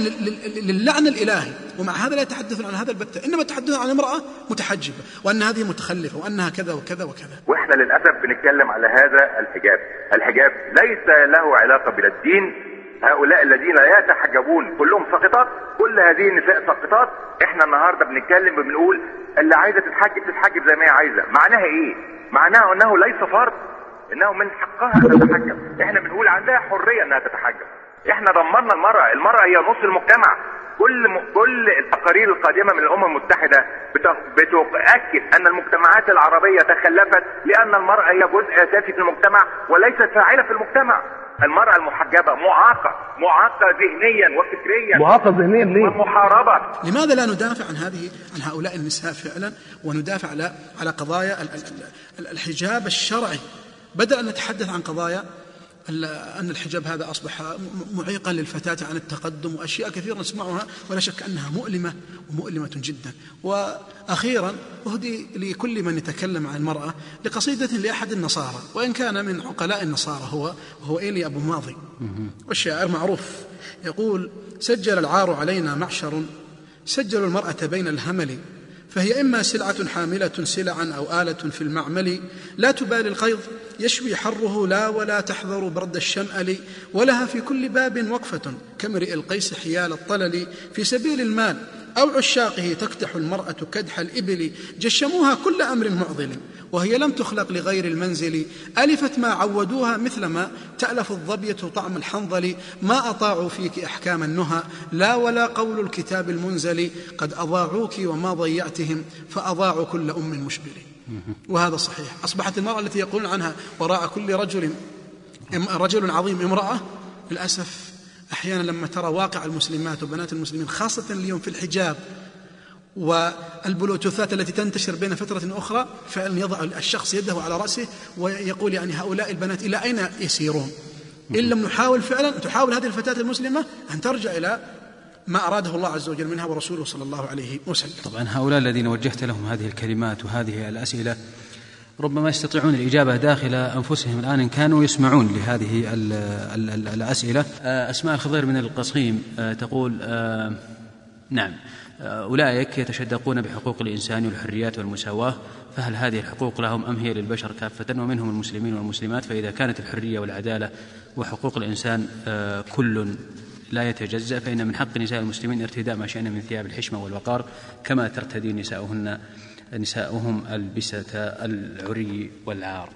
للعن الإلهي. ومع هذا لا يتحدثون عن هذا البتة. إنما يتحدثون عن امرأة متحجبة وأن هذه متخلفة وأنها كذا وكذا وكذا. وإحنا للأسف بنتكلم على هذا الحجاب. الحجاب ليس له علاقة بالدين هؤلاء الذين يتحجبون كلهم ساقطات كل هذه النساء ساقطات إحنا النهارده بنتكلم بنقول اللي عايزة تتحجب تتحجب زي ما هي عايزة. معناها إيه؟ معناها إنه ليس فرض إنه من حقها أن تتحجب. إحنا بنقول عندها حرية إنها تتحجب. إحنا ضمننا المرأة المرأة هي نص المجتمع. كل م... كل التقارير القادمة من الأمم المتحدة بت... بتؤكد أن المجتمعات العربية تخلفت لأن المرأة هي جزء أساسي في المجتمع وليست فاعلة في المجتمع. المرأة المحجبة معاقة معاقة ذهنيا وفكريا. معاقة ذهنيا ليه؟ ومحاربة. لماذا لا ندافع عن هذه عن هؤلاء النساء فعلا وندافع على على قضايا ال- ال- ال- الحجاب الشرعي؟ بدل ان نتحدث عن قضايا أن الحجاب هذا أصبح م- معيقا للفتاة عن التقدم وأشياء كثيرة نسمعها ولا شك أنها مؤلمة ومؤلمة جدا. وأخيرا أهدي لكل من يتكلم عن المرأة لقصيدة لأحد النصارى وإن كان من عقلاء النصارى هو وهو إيلي أبو ماضي. والشاعر معروف يقول سجل العار علينا معشر سجلوا المرأة بين الهمل فهي إما سلعة حاملة سلعا أو آلة في المعمل لا تبالي القيظ يشوي حره لا ولا تحذر برد الشمأل ولها في كل باب وقفة كامرئ القيس حيال الطلل في سبيل المال. أو عشاقه تكدح المرأة كدح الإبل جشموها كل أمر معضل وهي لم تخلق لغير المنزل. ألفت ما عودوها مثلما تألف الظبية طعم الحنظل. ما أطاعوا فيك أحكام النهى لا ولا قول الكتاب المنزل. قد أضاعوك وما ضيعتهم فأضاعوا كل أم مشبل. وهذا صحيح. أصبحت المرأة التي يقولون عنها وراء كل رجل رجل عظيم امرأة للأسف أحيانا لما ترى واقع المسلمات وبنات المسلمين خاصة اليوم في الحجاب والبلوتوثات التي تنتشر بين فترة أخرى فعلا يضع الشخص يده على رأسه ويقول يعني هؤلاء البنات إلى أين يسيرون؟ إن لم نحاول فعلا تحاول هذه الفتاة المسلمة أن ترجع إلى ما أراده الله عز وجل منها ورسوله صلى الله عليه وسلم. طبعا هؤلاء الذين وجهت لهم هذه الكلمات وهذه الأسئلة ربما يستطيعون الإجابة داخل أنفسهم الآن إن كانوا يسمعون لهذه ال ال ال الأسئلة. أسماء الخضير من القصيم تقول نعم أولئك يتشدقون بحقوق الإنسان والحريات والمساواة فهل هذه الحقوق لهم أم هي للبشر كافة؟ ومنهم المسلمين والمسلمات فإذا كانت الحرية والعدالة وحقوق الإنسان كل لا يتجزأ فإن من حق نساء المسلمين ارتداء ما شئنا من ثياب الحشمة والوقار كما ترتدي نساؤهن. نساؤهم البسة العري والعار.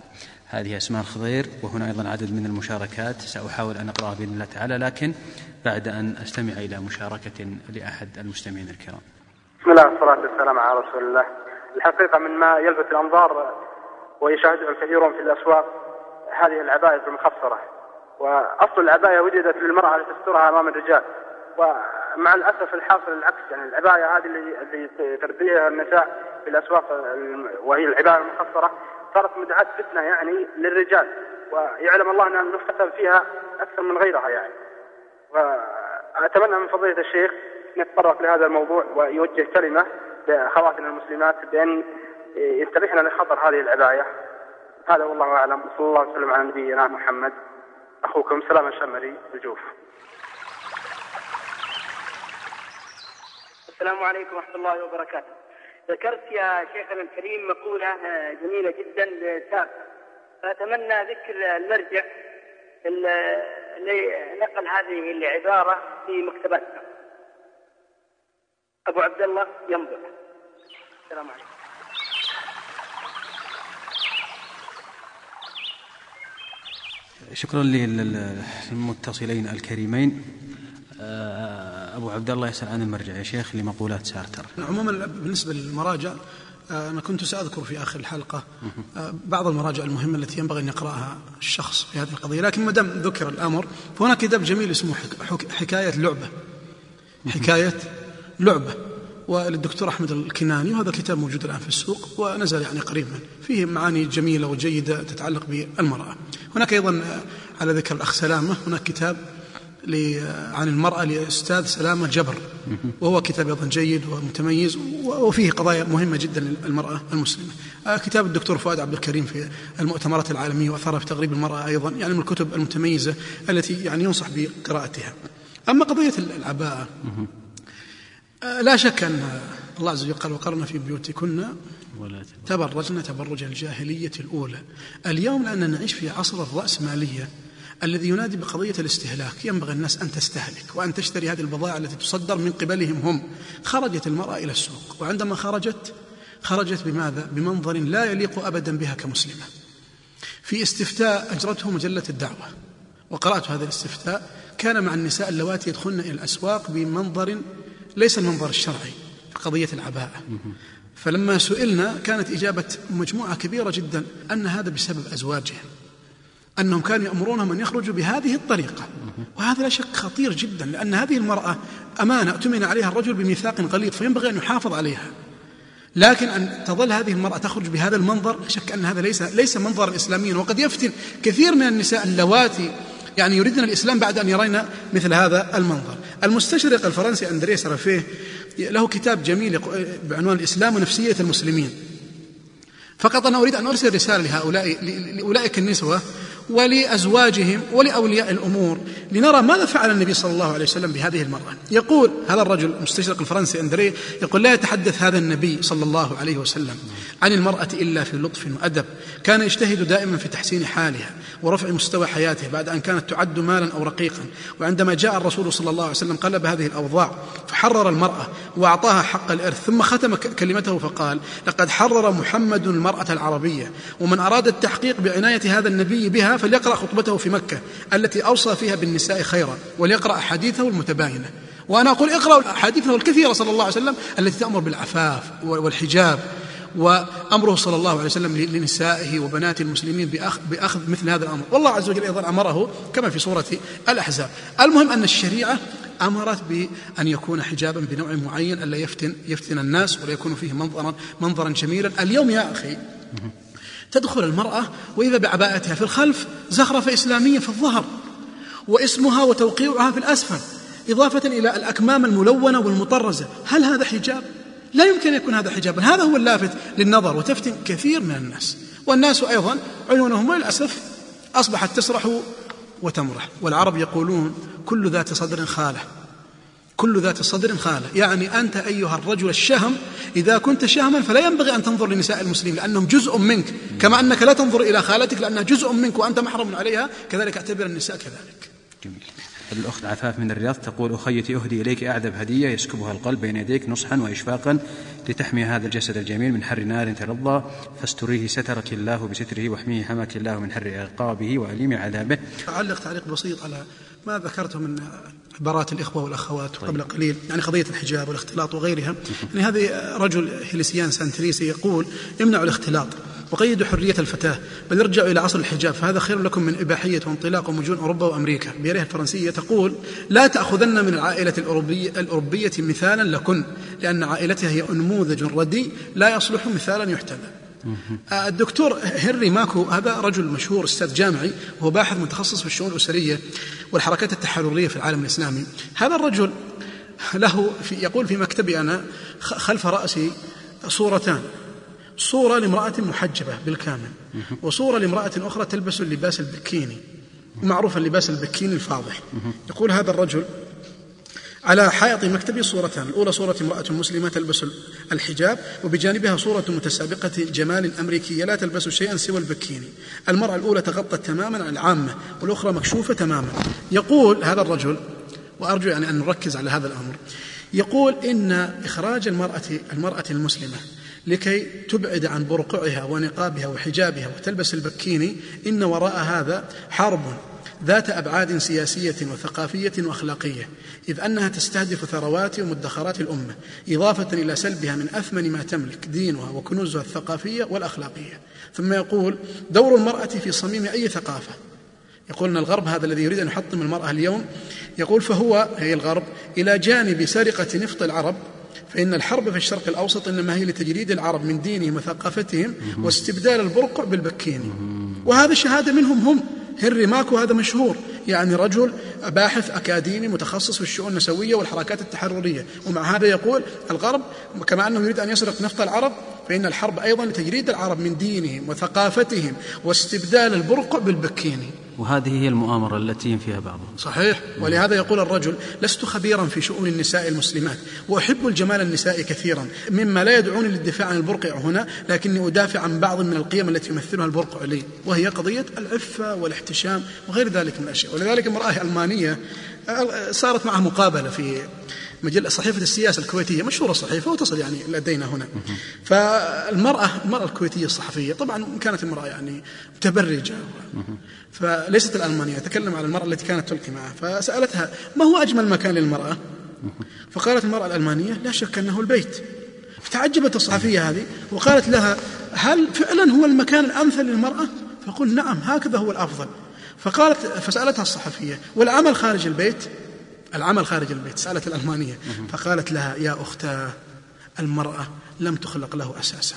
هذه أسماء الخضير وهنا أيضا عدد من المشاركات. سأحاول أن أقرأها بإذن الله تعالى لكن بعد أن أستمع إلى مشاركة لأحد المستمعين الكرام. بسم الله والصلاة والسلام على رسول الله. الحقيقة من ما يلفت الأنظار ويشاهده الكثيرون في الأسواق هذه العباية المخصرة. وأصل العباية وجدت للمرأة لتسترها أمام الرجال. ومع الأسف الحاصل العكس يعني العباية هذه اللي, اللي ترتديها النساء في الأسواق وهي العباية المخصرة صارت مدعاة فتنة يعني للرجال ويعلم الله أنها نفتن فيها أكثر من غيرها يعني. وأتمنى من فضيلة الشيخ أن يتطرق لهذا الموضوع ويوجه كلمة لأخواتنا المسلمات بأن ينتبهن لخطر هذه العباية. هذا والله أعلم صلى الله وسلم على نبينا محمد. أخوكم سلام الشمري الجوف السلام عليكم ورحمة الله وبركاته. ذكرت يا شيخنا الكريم مقولة جميلة جدا لساب فأتمنى ذكر المرجع لنقل هذه العبارة في مكتبتنا أبو عبد الله ينظر السلام عليكم. شكرا للمتصلين الكريمين. آه، أبو عبد الله يسأل عن المرجع يا شيخ لمقولات سارتر. عموما بالنسبة للمراجع آه، أنا كنت سأذكر في آخر الحلقة آه، بعض المراجع المهمة التي ينبغي أن يقرأها الشخص في هذه القضية لكن ما دام ذكر الأمر فهناك كتاب جميل اسمه حكاية لعبة. حكاية لعبة. وللدكتور أحمد الكناني وهذا الكتاب موجود الآن في السوق ونزل يعني قريبا. فيه معاني جميلة وجيدة تتعلق بالمرأة هناك أيضا على ذكر الأخ سلامة هناك كتاب عن المرأة لأستاذ سلامة جبر وهو كتاب أيضا جيد ومتميز وفيه قضايا مهمة جدا للمرأة المسلمة. آه، كتاب الدكتور فؤاد عبد الكريم في المؤتمرات العالمية وأثرها في تغريب المرأة أيضا يعني من الكتب المتميزة التي يعني ينصح بقراءتها. أما قضية العباءة آه، لا شك أن الله عز وجل قال وقرن في بيوتكن تبرجن تبرج الجاهلية الأولى. اليوم لأننا نعيش في عصر الرأسمالية. الذي ينادي بقضية الاستهلاك ينبغي الناس أن تستهلك وأن تشتري هذه البضائع التي تصدر من قبلهم هم. خرجت المرأة إلى السوق وعندما خرجت خرجت بماذا؟ بمنظر لا يليق أبدا بها كمسلمة. في استفتاء أجرته مجلة الدعوة وقرأت هذا الاستفتاء. كان مع النساء اللواتي يدخلن إلى الأسواق بمنظر ليس المنظر الشرعي في قضية العباءة. فلما سئلنا كانت إجابة مجموعة كبيرة جدا أن هذا بسبب أزواجهم. أنهم كانوا يأمرونهم أن يخرجوا بهذه الطريقة. وهذا لا شك خطير جدا لأن هذه المرأة أمانة أؤتمن عليها الرجل بميثاق غليظ فينبغي أن يحافظ عليها. لكن أن تظل هذه المرأة تخرج بهذا المنظر لا شك أن هذا ليس ليس منظرا إسلاميا وقد يفتن كثير من النساء اللواتي يعني يريدن الإسلام بعد أن يرين مثل هذا المنظر. المستشرق الفرنسي أندريس رافيه له كتاب جميل بعنوان الإسلام ونفسية المسلمين. فقط أنا أريد أن أرسل رسالة لهؤلاء لأولئك النسوة ولأزواجهم ولأولياء الأمور لنرى ماذا فعل النبي صلى الله عليه وسلم بهذه المرأة. يقول هذا الرجل المستشرق الفرنسي أندري يقول لا يتحدث هذا النبي صلى الله عليه وسلم عن المرأة إلا في لطف وأدب. كان يجتهد دائما في تحسين حالها ورفع مستوى حياتها بعد أن كانت تعد مالا أو رقيقا. وعندما جاء الرسول صلى الله عليه وسلم قلب هذه الأوضاع فحرر المرأة وأعطاها حق الإرث ثم ختم كلمته فقال لقد حرر محمد المرأة العربية. ومن أراد التحقيق بعناية هذا النبي بها فليقرأ خطبته في مكة التي أوصى فيها بالنساء خيرا وليقرأ أحاديثه المتباينة. وأنا أقول اقرأوا أحاديثه الكثيرة صلى الله عليه وسلم التي تأمر بالعفاف والحجاب وأمره صلى الله عليه وسلم لنسائه وبنات المسلمين بأخذ مثل هذا الأمر. والله عز وجل أيضا أمره كما في سورة الأحزاب. المهم أن الشريعة أمرت بأن يكون حجابا بنوع معين ألا يفتن يفتن الناس ولا يكون فيه منظرا منظرا جميلا. اليوم يا أخي تدخل المرأة وإذا بعباءتها في الخلف زخرفة إسلامية في الظهر واسمها وتوقيعها في الأسفل إضافة إلى الأكمام الملونة والمطرزة. هل هذا حجاب؟ لا يمكن أن يكون هذا حجابا. هذا هو اللافت للنظر وتفتن كثير من الناس. والناس أيضا عيونهم للأسف أصبحت تسرح وتمرح. والعرب يقولون كل ذات صدر خالة. كل ذات صدر خالة. يعني أنت أيها الرجل الشهم إذا كنت شهما فلا ينبغي أن تنظر لنساء المسلمين لأنهم جزء منك. كما أنك لا تنظر إلى خالتك لأنها جزء منك وأنت محرم عليها كذلك أعتبر النساء كذلك. جميل. الأخت عفاف من الرياض تقول أخيتي أهدي إليك أعذب هدية يسكبها القلب بين يديك نصحا وإشفاقا لتحمي هذا الجسد الجميل من حر نار ترضى. فاستريه سترك الله بستره واحميه حماك الله من حر عقابه وأليم عذابه. أعلق تعليق بسيط على ما ذكرته من عبارات الإخوة والأخوات طيب. قبل قليل يعني قضية الحجاب والاختلاط وغيرها. يعني هذه رجل هيليسيان سانتريسي يقول امنعوا الاختلاط وقيدوا حرية الفتاة بل ارجعوا إلى عصر الحجاب فهذا خير لكم من إباحية وانطلاق ومجون أوروبا وأمريكا. بيريه الفرنسية تقول لا تأخذن من العائلة الأوروبية, الأوروبية مثالا لكن لأن عائلتها هي نموذج رديء لا يصلح مثالا يحتذى. آه، الدكتور هنري ماكو هذا رجل مشهور أستاذ جامعي وهو باحث متخصص في الشؤون الأسرية والحركات التحررية في العالم الإسلامي. هذا الرجل له في يقول في مكتبي أنا خلف رأسي صورتان. صورة لامرأة محجبة بالكامل وصورة لامرأة أخرى تلبس اللباس البكيني معروف اللباس البكيني الفاضح. يقول هذا الرجل على حائط مكتبي صورتان. الأولى صورة امرأة مسلمة تلبس الحجاب وبجانبها صورة متسابقة جمال أمريكية لا تلبس شيئا سوى البكيني. المرأة الأولى تغطت تماما عن العامة والأخرى مكشوفة تماما. يقول هذا الرجل وأرجو يعني أن نركز على هذا الأمر يقول إن إخراج المرأة المرأة المسلمة لكي تبعد عن برقعها ونقابها وحجابها وتلبس البكيني إن وراء هذا حرب ذات أبعاد سياسية وثقافية وأخلاقية إذ أنها تستهدف ثروات ومدخرات الأمة إضافة إلى سلبها من أثمن ما تملك دينها وكنوزها الثقافية والأخلاقية. ثم يقول دور المرأة في صميم أي ثقافة. يقول ان الغرب هذا الذي يريد أن يحطم المرأة اليوم. يقول فهو هي الغرب إلى جانب سرقة نفط العرب فإن الحرب في الشرق الأوسط إنما هي لتجريد العرب من دينهم وثقافتهم واستبدال البرقع بالبكيني وهذا شهادة منهم هم. هنري ماكو هذا مشهور. يعني رجل باحث أكاديمي متخصص في الشؤون النسوية والحركات التحررية. ومع هذا يقول الغرب كما أنه يريد أن يسرق نفط العرب فإن الحرب أيضا لتجريد العرب من دينهم وثقافتهم واستبدال البرقع بالبكيني وهذه هي المؤامرة التي ينفيها بعضهم. صحيح. ولهذا يقول الرجل لست خبيرا في شؤون النساء المسلمات. وأحب الجمال النسائي كثيرا. مما لا يدعوني للدفاع عن البرقع هنا لكني أدافع عن بعض من القيم التي يمثلها البرقع لي. وهي قضية العفة والاحتشام وغير ذلك من الأشياء. ولذلك امرأة ألمانية صارت معها مقابلة في مجلة صحيفة السياسة الكويتية مشهورة صحيفة وتصل يعني لدينا هنا. فالمرأة المرأة الكويتية الصحفية طبعا كانت امرأة يعني متبرجة. فليست الألمانية أتكلم على المرأة التي كانت تلقي معها. فسألتها ما هو أجمل مكان للمرأة؟ فقالت المرأة الألمانية لا شك أنه البيت. فتعجبت الصحفية هذه وقالت لها هل فعلا هو المكان الأمثل للمرأة؟ فقل نعم هكذا هو الأفضل. فقالت فسألتها الصحفية والعمل خارج البيت؟ العمل خارج البيت سألت الألمانية فقالت لها يا أختاه المرأة لم تخلق له أساسا.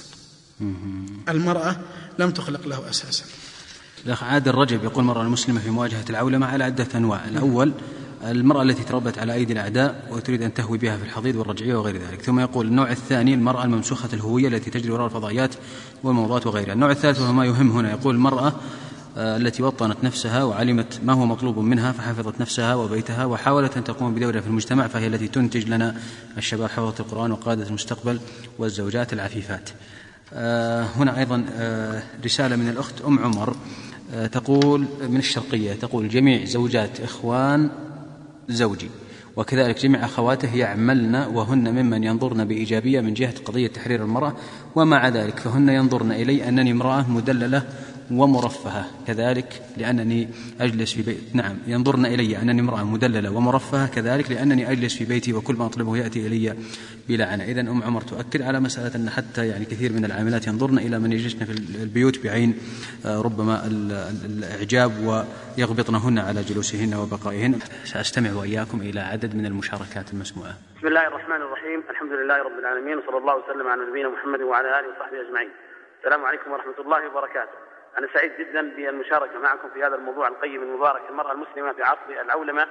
المرأة لم تخلق له أساسا. الأخ عادل رجب يقول المرأة المسلمة في مواجهة العولمة على عدة أنواع. الأول المرأة التي تربت على أيدي الأعداء وتريد أن تهوي بها في الحضيض والرجعية وغير ذلك. ثم يقول النوع الثاني المرأة الممسوخة الهوية التي تجري وراء الفضائيات والموضات وغيرها. النوع الثالث وهو ما يهم هنا. يقول المرأة التي وطنت نفسها وعلمت ما هو مطلوب منها فحفظت نفسها وبيتها وحاولت أن تقوم بدورها في المجتمع فهي التي تنتج لنا الشباب حفظة القرآن وقادة المستقبل والزوجات العفيفات. آه، هنا أيضا آه، رسالة من الأخت أم عمر تقول من الشرقية تقول جميع زوجات إخوان زوجي وكذلك جميع أخواته يعملن وهن ممن ينظرن بإيجابية من جهة قضية تحرير المرأة ومع ذلك فهن ينظرن إلي أنني امرأة مدللة ومرفهة. كذلك لأنني أجلس في بيت نعم ينظرن إلي أنني امرأة مدللة ومرفهة. كذلك لأنني أجلس في بيتي وكل ما أطلبه يأتي إلي بلا عناء إذا أم عمر تؤكد على مسألة أن حتى يعني كثير من العاملات ينظرن إلى من يجلسن في البيوت بعين آه، ربما الإعجاب ويغبطنهن على جلوسهن وبقائهن. سأستمع وإياكم إلى عدد من المشاركات المسموعة. بسم الله الرحمن الرحيم. الحمد لله رب العالمين وصلى الله وسلم على نبينا محمد وعلى آله وصحبه أجمعين. السلام عليكم ورحمة الله وبركاته. أنا سعيد جدا بالمشاركة معكم في هذا الموضوع القيم المبارك المرأة المسلمة في عصر العولمة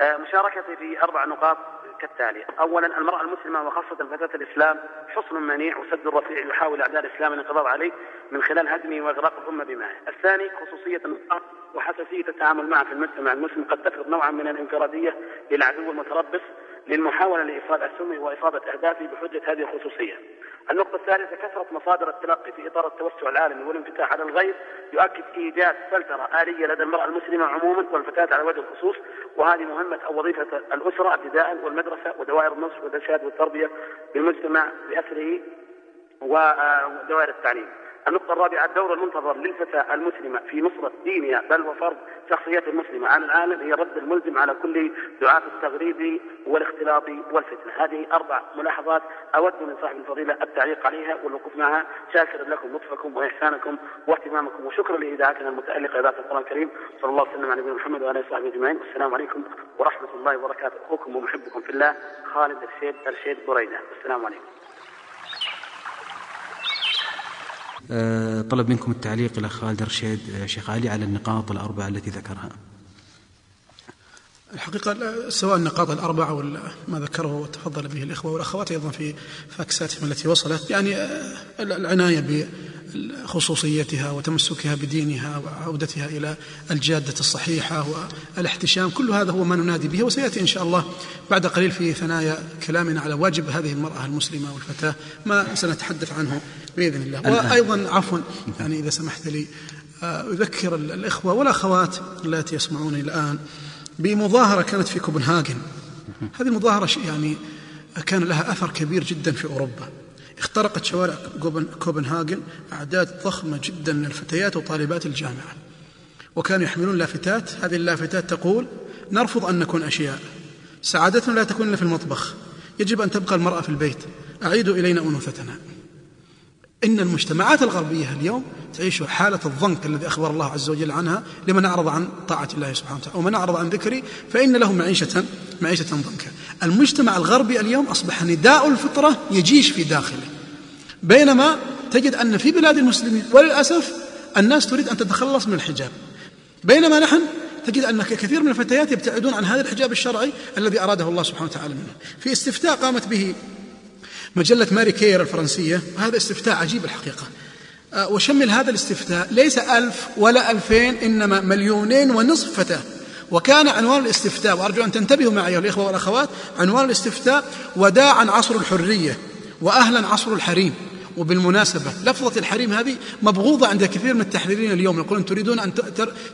آه، مشاركتي في أربع نقاط كالتالي أولا المرأة المسلمة وخاصة فتاة الإسلام حصن منيع وسد رفيع يحاول أعداء الإسلام الانقضاض عليه من خلال هدمه وإغراق الأمة بماء الثاني خصوصية المرأة وحساسية التعامل معها في المجتمع. المسلم قد تفرض نوعا من الانفرادية للعدو المتربص للمحاولة لإفراد أسهمه وإصابة أهدافه بحجة هذه الخصوصية. النقطة الثالثة كثرة مصادر التلقي في إطار التوسع العالمي والانفتاح على الغير يؤكد إيجاد فلترة آلية لدى المرأة المسلمة عموما والفتاة على وجه الخصوص. وهذه مهمة أو وظيفة الأسرة ابتداء والمدرسة ودوائر النصر والإرشاد والتربية بالمجتمع بأسره ودوائر التعليم. النقطة الرابعة الدور المنتظر للفتاة المسلمة في نصرة دينها بل وفرض شخصيتها المسلمة. على العالم هي الرد الملزم على كل دعاة التغريب والاختلاط والفتنة. هذه أربع ملاحظات أود من صاحب الفضيلة التعليق عليها والوقوف معها شاكرا لكم لطفكم وإحسانكم واهتمامكم. وشكرا لإذاعتنا المتألقة إذاعة القرآن الكريم. صلى الله وسلم على نبينا محمد وعلى آله وصحبه أجمعين. والسلام عليكم ورحمة الله وبركاته. أخوكم ومحبكم في الله خالد الشيد الشيد بريدة. السلام عليكم آه، طلب منكم التعليق إلى خالد رشيد آه، شيخ علي على النقاط الأربعة التي ذكرها. الحقيقة سواء النقاط الأربعة ولا ما ذكره وتفضل به الإخوة والأخوات أيضا في فاكساتهم التي وصلت يعني آه، العناية خصوصيتها وتمسكها بدينها وعودتها إلى الجادة الصحيحة والإحتشام. كل هذا هو ما ننادي به وسيأتي إن شاء الله بعد قليل في ثنايا كلامنا على واجب هذه المرأة المسلمة والفتاة ما سنتحدث عنه بإذن الله. وأيضا عفوا يعني إذا سمحت لي آه، أذكر الإخوة والأخوات اللاتي يسمعوني الآن بمظاهرة كانت في كوبنهاجن. هذه المظاهرة يعني كان لها أثر كبير جدا في أوروبا. اخترقت شوارع كوبنهاجن أعداد ضخمة جدا من الفتيات وطالبات الجامعة. وكانوا يحملون لافتات هذه اللافتات تقول نرفض أن نكون أشياء. سعادتنا لا تكون إلا في المطبخ. يجب أن تبقى المرأة في البيت. أعيدوا إلينا أنوثتنا. إن المجتمعات الغربية اليوم تعيش حالة الضنك الذي أخبر الله عز وجل عنها لمن أعرض عن طاعة الله سبحانه وتعالى ومن أعرض عن ذكري فإن له معيشة معيشة ضنكا. المجتمع الغربي اليوم أصبح نداء الفطرة يجيش في داخله. بينما تجد أن في بلاد المسلمين وللأسف الناس تريد أن تتخلص من الحجاب. بينما نحن تجد أن كثير من الفتيات يبتعدون عن هذا الحجاب الشرعي الذي أراده الله سبحانه وتعالى منه. في استفتاء قامت به مجلة ماري كير الفرنسية وهذا استفتاء عجيب الحقيقة. آه، وشمل هذا الاستفتاء ليس ألف ولا ألفين إنما مليونين ونصف فتاة. وكان عنوان الاستفتاء وأرجو أن تنتبهوا معي أيها الإخوة والأخوات عنوان الاستفتاء وداعا عصر الحرية وأهلا عصر الحريم. وبالمناسبة لفظة الحريم هذه مبغوضة عند كثير من التحريرين اليوم يقولون تريدون أن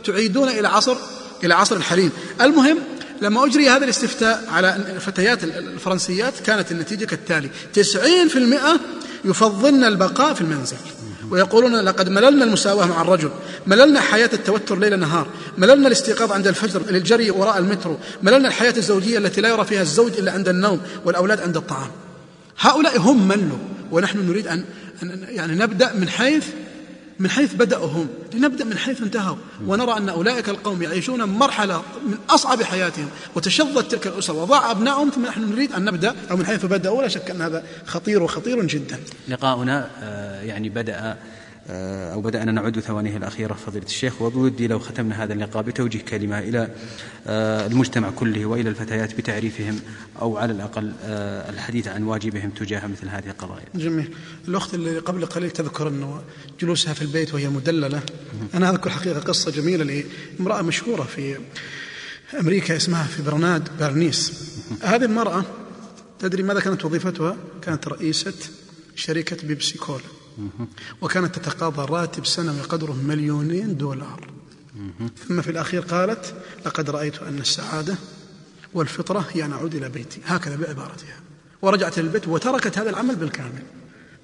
تعيدون إلى عصر إلى عصر الحريم. المهم لما أجري هذا الاستفتاء على الفتيات الفرنسيات كانت النتيجة كالتالي. تسعين في المئة يفضلن البقاء في المنزل. ويقولون لقد مللنا المساواة مع الرجل مللنا حياة التوتر ليل نهار مللنا الاستيقاظ عند الفجر للجري وراء المترو مللنا الحياة الزوجية التي لا يرى فيها الزوج إلا عند النوم والأولاد عند الطعام. هؤلاء هم ملوا ونحن نريد أن يعني نبدأ من حيث من حيث بدأوا هم لنبدأ من حيث انتهوا. ونرى أن أولئك القوم يعيشون مرحلة من أصعب حياتهم. وتشظت تلك الأسر وضاع أبنائهم ثم نحن نريد أن نبدأ. أو من حيث بدأوا. لا شك أن هذا خطير وخطير جدا. لقاؤنا آه، يعني بدأ أو بدأنا نعد ثوانيه الأخيرة. فضيلة الشيخ وبودي لو ختمنا هذا اللقاء بتوجيه كلمة إلى آه، المجتمع كله وإلى الفتيات بتعريفهم أو على الأقل آه، الحديث عن واجبهم تجاه مثل هذه القضايا. جميل. الأخت اللي قبل قليل تذكر أنه جلوسها في البيت وهي مدللة. أنا أذكر حقيقة قصة جميلة لامرأة مشهورة في أمريكا اسمها في برناد بارنيس. هذه المرأة تدري ماذا كانت وظيفتها؟ كانت رئيسة شركة بيبسي كولا وكانت تتقاضى راتب سنوي قدره مليونين دولار. ثم في الأخير قالت لقد رأيت أن السعادة والفطرة هي أن أعود إلى بيتي. هكذا بعبارتها. ورجعت إلى البيت وتركت هذا العمل بالكامل.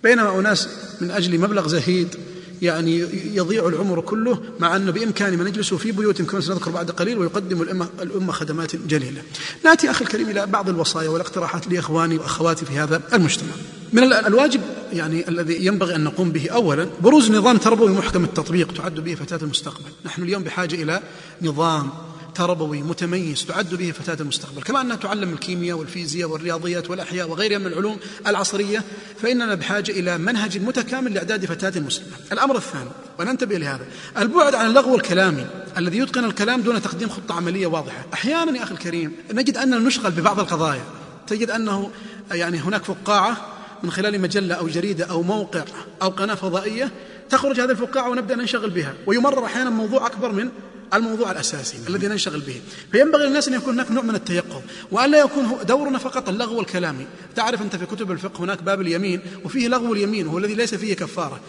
بينما أناس من أجل مبلغ زهيد يعني يضيع العمر كله مع أنه بإمكانهم أن يجلسوا في بيوت كما سنذكر بعد قليل ويقدموا الأمة, الأمة خدمات جليلة. نأتي أخي الكريم إلى بعض الوصايا والاقتراحات لإخواني وأخواتي في هذا المجتمع. من الواجب يعني الذي ينبغي أن نقوم به أولا بروز نظام تربوي محكم التطبيق تعد به فتاة المستقبل. نحن اليوم بحاجة إلى نظام تربوي متميز تعد به فتاة المستقبل. كما أنها تعلم الكيمياء والفيزياء والرياضيات والأحياء وغيرها من العلوم العصرية فإننا بحاجة إلى منهج متكامل لإعداد فتاة مسلمة الأمر الثاني وننتبه لهذا البعد عن اللغو الكلامي الذي يتقن الكلام دون تقديم خطة عملية واضحة. أحيانا يا أخي الكريم نجد أننا نشغل ببعض القضايا. تجد أنه يعني هناك فقاعة من خلال مجلة أو جريدة أو موقع أو قناة فضائية تخرج هذه الفقاعة ونبدأ ننشغل بها. ويمرر أحيانا موضوع أكبر من الموضوع الأساسي الذي ننشغل به. فينبغي للناس أن يكون هناك نوع من التيقظ وأن لا يكون دورنا فقط اللغو الكلامي تعرف أنت في كتب الفقه هناك باب اليمين وفيه لغو اليمين وهو الذي ليس فيه كفارة.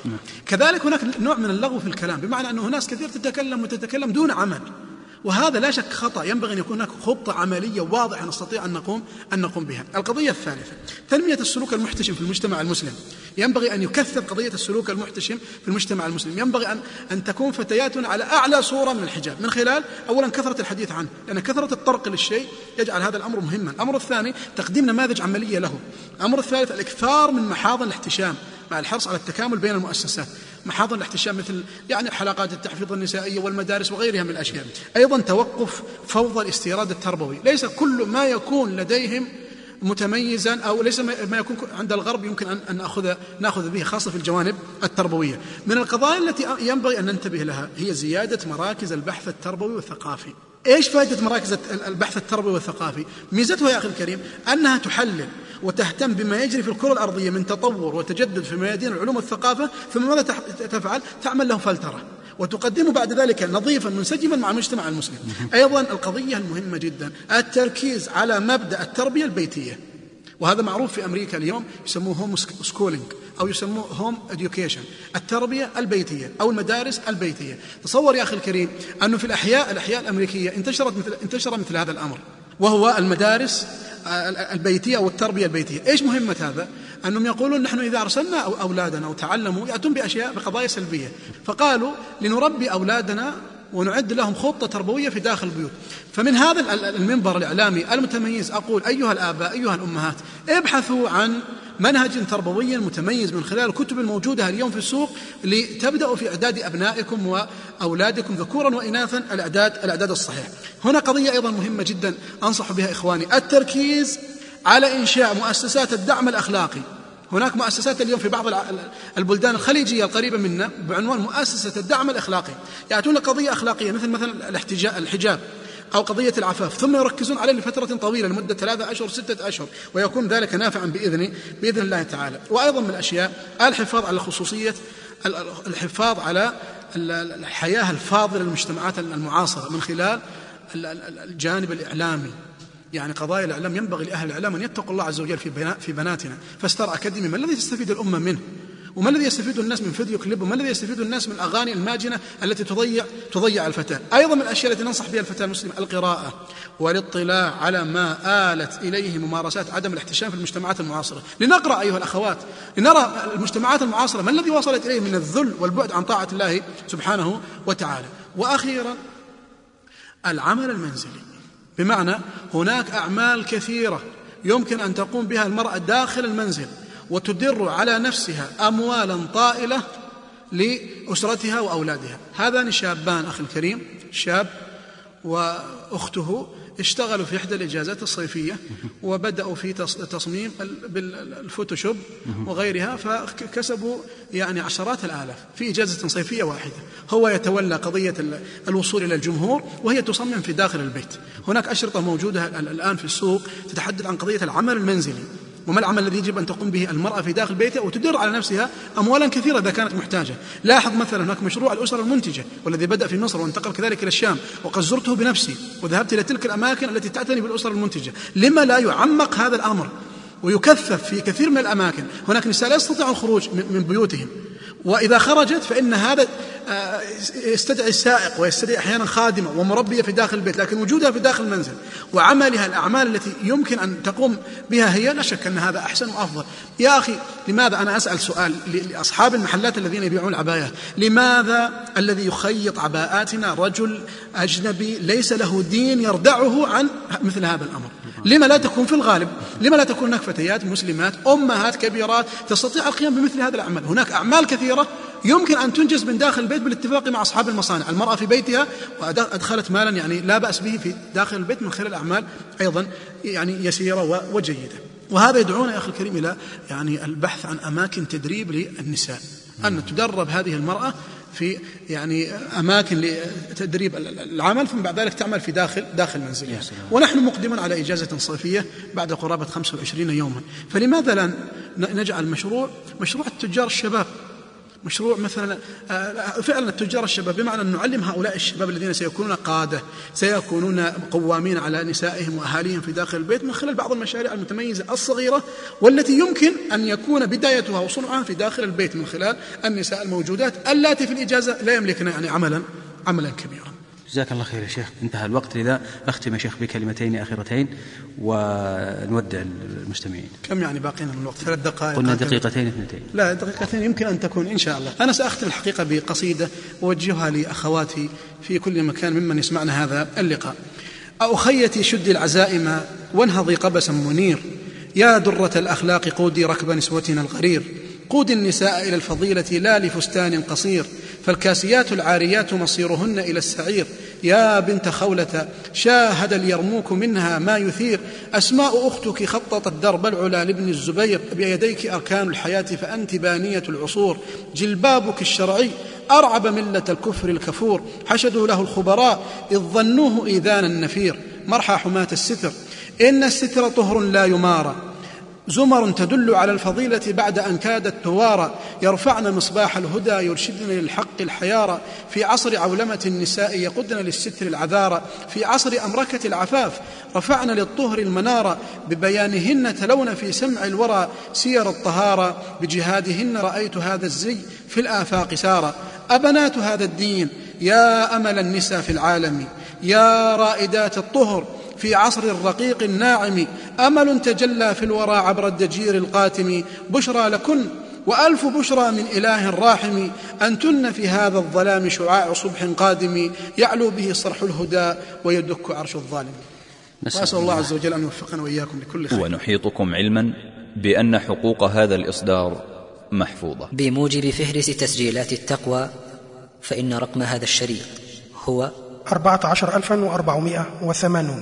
كذلك هناك نوع من اللغو في الكلام بمعنى أنه ناس كثير تتكلم وتتكلم دون عمل. وهذا لا شك خطأ ينبغي أن يكون هناك خطة عملية واضحة نستطيع أن نقوم أن نقوم بها. القضية الثالثة تنمية السلوك المحتشم في المجتمع المسلم. ينبغي أن يكثر قضية السلوك المحتشم في المجتمع المسلم، ينبغي أن أن تكون فتياتنا على أعلى صورة من الحجاب، من خلال أولا كثرة الحديث عنه، لأن كثرة الطرق للشيء يجعل هذا الأمر مهما. الأمر الثاني تقديم نماذج عملية له. الأمر الثالث الإكثار من محاضن الاحتشام مع الحرص على التكامل بين المؤسسات محاضن الاحتشام مثل يعني حلقات التحفيظ النسائية والمدارس وغيرها من الأشياء أيضا توقف فوضى الاستيراد التربوي ليس كل ما يكون لديهم متميزا أو ليس ما يكون عند الغرب يمكن أن ناخذ نأخذ به خاصة في الجوانب التربوية. من القضايا التي ينبغي أن ننتبه لها هي زيادة مراكز البحث التربوي والثقافي. إيش فائدة مراكز البحث التربوي والثقافي؟ ميزتها يا أخي الكريم أنها تحلل وتهتم بما يجري في الكرة الأرضية من تطور وتجدد في ميادين العلوم والثقافة ثم ماذا تفعل؟ تعمل له فلترة. وتقدمه بعد ذلك نظيفا منسجما مع المجتمع المسلم. أيضا القضية المهمة جدا التركيز على مبدأ التربية البيتية. وهذا معروف في أمريكا اليوم يسموه home schooling أو يسموه home education التربية البيتية أو المدارس البيتية. تصور يا أخي الكريم أنه في الأحياء الأحياء الأمريكية انتشرت مثل انتشر مثل هذا الأمر وهو المدارس البيتية أو التربية البيتية. إيش مهمة هذا؟ أنهم يقولون نحن إذا أرسلنا أولادنا أو تعلموا يأتون بأشياء بقضايا سلبية. فقالوا لنربي أولادنا ونعد لهم خطة تربوية في داخل البيوت. فمن هذا المنبر الإعلامي المتميز أقول أيها الآباء أيها الأمهات ابحثوا عن منهج تربوي متميز من خلال الكتب الموجودة اليوم في السوق لتبدأوا في إعداد أبنائكم وأولادكم ذكورا وإناثا الإعداد الإعداد الصحيح هنا قضية أيضا مهمة جدا أنصح بها إخواني. التركيز على إنشاء مؤسسات الدعم الأخلاقي. هناك مؤسسات اليوم في بعض البلدان الخليجية القريبة منا بعنوان مؤسسة الدعم الأخلاقي. يأتون قضية أخلاقية مثل مثلا الحجاب أو قضية العفاف ثم يركزون عليه لفترة طويلة لمدة ثلاثة أشهر ستة أشهر ويكون ذلك نافعا بإذن بإذن الله تعالى. وأيضا من الأشياء الحفاظ على خصوصية الحفاظ على الحياة الفاضلة للمجتمعات المعاصرة من خلال الجانب الإعلامي. يعني قضايا الإعلام ينبغي لأهل الإعلام أن يتقوا الله عز وجل في في بناتنا. فستار أكاديمي ما الذي تستفيد الأمة منه؟ وما الذي يستفيد الناس من فيديو كليب؟ وما الذي يستفيد الناس من الأغاني الماجنة التي تضيع تضيع الفتاة؟ أيضا من الأشياء التي ننصح بها الفتاة المسلمة القراءة. والاطلاع على ما آلت إليه ممارسات عدم الاحتشام في المجتمعات المعاصرة. لنقرأ أيها الأخوات لنرى المجتمعات المعاصرة ما الذي وصلت إليه من الذل والبعد عن طاعة الله سبحانه وتعالى. وأخيرا العمل المنزلي. بمعنى هناك أعمال كثيرة يمكن أن تقوم بها المرأة داخل المنزل وتدر على نفسها أموالا طائلة لأسرتها وأولادها. هذان شابان أخي الكريم شاب وأخته اشتغلوا في إحدى الإجازات الصيفية وبدأوا في تصميم بالفوتوشوب وغيرها فكسبوا يعني عشرات الآلاف في إجازة صيفية واحدة. هو يتولى قضية الوصول إلى الجمهور وهي تصمم في داخل البيت. هناك أشرطة موجودة الآن في السوق تتحدث عن قضية العمل المنزلي. وما العمل الذي يجب أن تقوم به المرأة في داخل بيتها وتدر على نفسها أموالا كثيرة إذا كانت محتاجة. لاحظ مثلا هناك مشروع الأسر المنتجة والذي بدأ في مصر وانتقل كذلك إلى الشام وقد زرته بنفسي وذهبت إلى تلك الأماكن التي تعتني بالأسر المنتجة. لما لا يعمق هذا الأمر ويكثف في كثير من الأماكن؟ هناك نساء لا يستطيعون الخروج من بيوتهم. وإذا خرجت فإن هذا آه، يستدعي سائق ويستدعي أحيانا خادمة ومربية في داخل البيت لكن وجودها في داخل المنزل وعملها الأعمال التي يمكن أن تقوم بها هي لا شك أن هذا أحسن وأفضل. يا أخي لماذا أنا أسأل سؤال لأصحاب المحلات الذين يبيعون العبايات؟ لماذا الذي يخيط عباءاتنا رجل أجنبي ليس له دين يردعه عن مثل هذا الأمر؟ لما لا تكون في الغالب لما لا تكون هناك فتيات مسلمات أمهات كبيرات تستطيع القيام بمثل هذه الأعمال هناك أعمال كثيرة يمكن أن تنجز من داخل البيت بالاتفاق مع أصحاب المصانع. المرأة في بيتها وأدخلت مالا يعني لا بأس به في داخل البيت من خلال أعمال أيضا يعني يسيرة وجيدة. وهذا يدعونا يا أخي الكريم إلى يعني البحث عن أماكن تدريب للنساء. أن تدرب هذه المرأة في يعني أماكن لتدريب العمل ثم بعد ذلك تعمل في داخل داخل منزلها. ونحن مقدمون على إجازة صيفية بعد قرابة 25 يوما. فلماذا لا نجعل مشروع؟ مشروع التجار الشباب. مشروع مثلا آه، فعلا التجار الشباب بمعنى أن نعلم هؤلاء الشباب الذين سيكونون قادة سيكونون قوامين على نسائهم وأهاليهم في داخل البيت من خلال بعض المشاريع المتميزة الصغيرة والتي يمكن أن يكون بدايتها وصنعها في داخل البيت من خلال النساء الموجودات اللاتي في الإجازة لا يملكن يعني عملا عملا كبيرا. جزاك الله خير يا شيخ. انتهى الوقت لذا اختم يا شيخ بكلمتين أخيرتين ونودع المستمعين. كم يعني باقينا من الوقت؟ ثلاث دقائق قلنا دقيقتين اثنتين. لا دقيقتين يمكن أن تكون إن شاء الله. أنا سأختم الحقيقة بقصيدة أوجهها لأخواتي في كل مكان ممن يسمعنا هذا اللقاء. أخيتي شدي العزائم وانهضي قبسا منير. يا درة الأخلاق قودي ركب نسوتنا الغرير. قود النساء إلى الفضيلة لا لفستان قصير. فالكاسيات العاريات مصيرهن إلى السعير. يا بنت خولة شاهد اليرموك منها ما يثير. أسماء أختك خططت درب العلا لابن الزبير. بيديك أركان الحياة فأنت بانية العصور. جلبابك الشرعي أرعب ملة الكفر الكفور. حشدوا له الخبراء إذ ظنوه إيذانا نفير. مرحى حماة الستر إن الستر طهر لا يمارى زمر تدل على الفضيلة بعد أن كادت توارى يرفعن مصباح الهدى يرشدن للحق الحيارى في عصر عولمة النساء يقدن للستر العذارى في عصر أمركة العفاف. رفعن للطهر المنارة ببيانهن تلون في سمع الورى سير الطهارة بجهادهن رأيت هذا الزي في الآفاق سارا أبنات هذا الدين يا أمل النساء في العالم يا رائدات الطهر في عصر الرقيق الناعم أمل تجلى في الورى عبر الدجير القاتم. بشرى لكن وألف بشرى من إله راحم. أن تن في هذا الظلام شعاع صبح قادم. يعلو به صرح الهدى ويدك عرش الظالم. نسأل, وأسأل الله عز وجل أن يوفقنا وإياكم لكل خير. ونحيطكم علما بأن حقوق هذا الإصدار محفوظة. بموجب فهرس تسجيلات التقوى فإن رقم هذا الشريط هو 14480